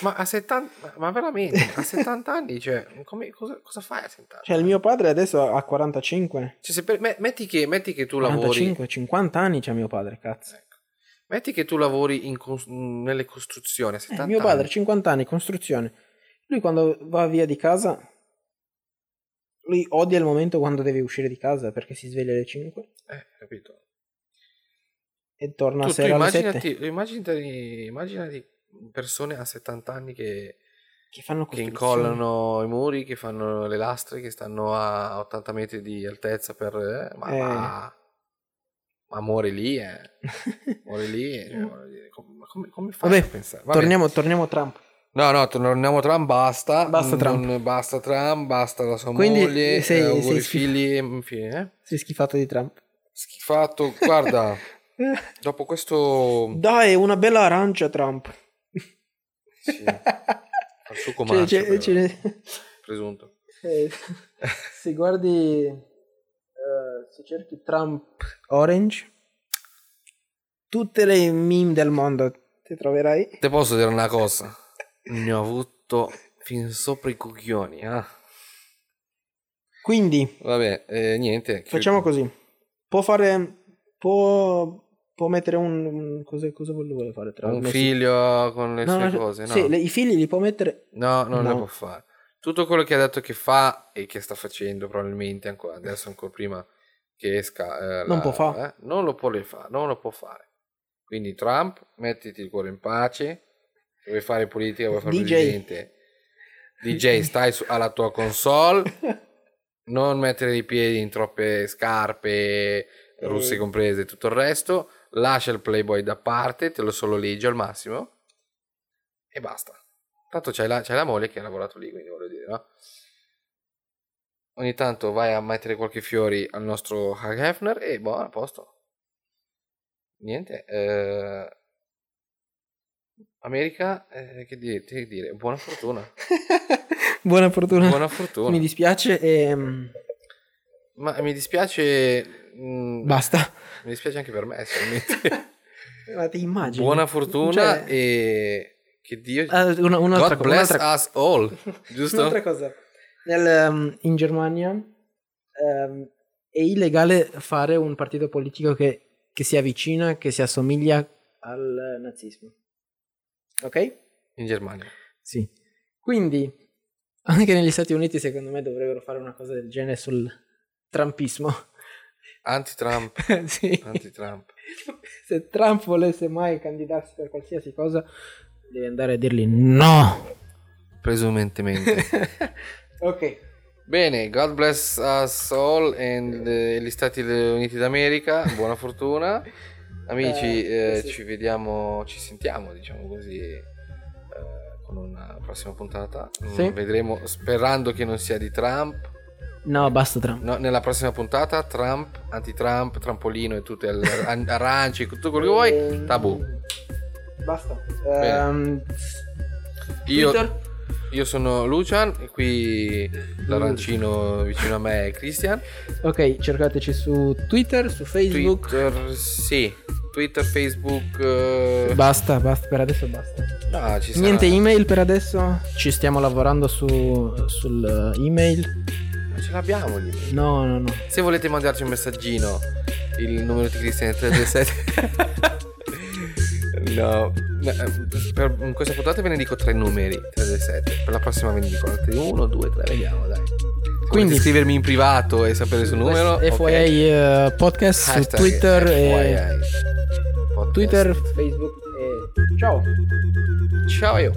Ma a 70, ma- veramente, a 70 anni, cioè, come- cosa, cosa fai a 70 anni? Cioè, il mio padre adesso ha 45. Cioè, se per- me- metti, che, metti che tu lavori, 45, 50 anni c'ha mio padre, cazzo. ecco. metti che tu lavori in nelle costruzioni Eh, 70 mio padre, anni. 50 anni, costruzione. Lui quando va via di casa, lui odia il momento quando deve uscire di casa perché si sveglia alle 5 Eh, capito? E torna Tu, a sera alle 7. immaginati, immaginati, immaginati persone a 70 anni che, Che fanno che incollano i muri, che fanno le lastre, che stanno a 80 metri di altezza per... eh, ma, Eh. ma, ma muore lì, eh. Muore lì. eh, voglio dire, com- ma come, come fai Vabbè, a pensare? Vabbè. Torniamo, torniamo a Trump. No, no, torniamo a Trump, basta. Basta Trump. Non- basta Trump, basta la sua Quindi, moglie, sei- eh, sei figli, infine. Sei schifato di Trump. Schifato, guarda, dopo questo... Dai, una bella arancia Trump. Sì, al succo Cioè, cioè, cioè, presunto. eh, se guardi, eh, se cerchi Trump Orange, tutte le meme del mondo ti troverai. Te posso dire una cosa? Ne ho avuto fin sopra i coglioni, eh. Quindi, Vabbè, eh, niente. facciamo così. Può fare, può, può mettere un, un- cosa, cosa vuole fare tra Un figlio con le No, sue no, cose, no? Sì, le- i figli li può mettere. No, non No. le può fare. Tutto quello che ha detto che fa e che sta facendo probabilmente ancora adesso ancora prima che esca eh, Non la- può fa'. eh, non lo può le fa- non lo può fare. Quindi Trump, mettiti il cuore in pace. Se vuoi fare politica, vuoi fare DJ. presidente. DJ, stai su- alla tua console. Non mettere i piedi in troppe scarpe, russe Eh. comprese e tutto il resto. Lascia il Playboy da parte, te lo solo leggi al massimo. E basta. Tanto c'hai la, c'hai la moglie che ha lavorato lì, quindi voglio dire, no? Ogni tanto vai a mettere qualche fiori al nostro Hugh Hefner e boh, a posto. Niente. eh, America, eh, che dire, che dire, buona fortuna. Buona fortuna. Buona fortuna. Mi dispiace e mm, Ma mi dispiace... mm, basta. mi dispiace anche per me, sinceramente. Ma ti immagini? buona fortuna Cioè, e... Che Dio... ah, una- un'altra, God bless un'altra- us all. Giusto? un'altra cosa. Nel, ehm, in Germania ehm, è illegale fare un partito politico che, che si avvicina, che si assomiglia al nazismo. Ok? In Germania. Sì. Quindi, anche negli Stati Uniti, secondo me, dovrebbero fare una cosa del genere sul trumpismo. Anti-Trump. sì. Anti-Trump. Se Trump volesse mai candidarsi per qualsiasi cosa, devi andare a dirgli no. Presumentemente. ok. Bene, God bless us all and eh, gli Stati Uniti d'America, buona fortuna. Amici, Eh, eh, sì. ci vediamo, ci sentiamo, diciamo così, eh, con una prossima puntata. Sì. Vedremo, sperando che non sia di Trump. No, basta Trump. No, nella prossima puntata, Trump, anti-Trump, trampolino e tutte le ar- arance, tutto quello che vuoi, Ehm, tabù. Basta. Ehm, Io, io sono Lucian e qui l'arancino vicino a me è Christian. Ok, cercateci su Twitter, su Facebook. Twitter, sì. Twitter, Facebook. eh, Basta, basta, per adesso basta. no, ci sarà. Niente email per adesso. Ci stiamo lavorando su, sul eh, ce l'abbiamo lì. No, no, no. Se volete mandarci un messaggino, il numero di Cristian è 327. no, eh, per in questa puntata ve ne dico tre numeri: 327. Per la prossima ve ne dico altri 1, 2, 3. Vediamo, dai. Se Quindi- scrivermi in privato e sapere il suo numero. FYI eh, podcast su Hashtag Twitter e. Podcast. Twitter, Facebook e ciao. Ciao io.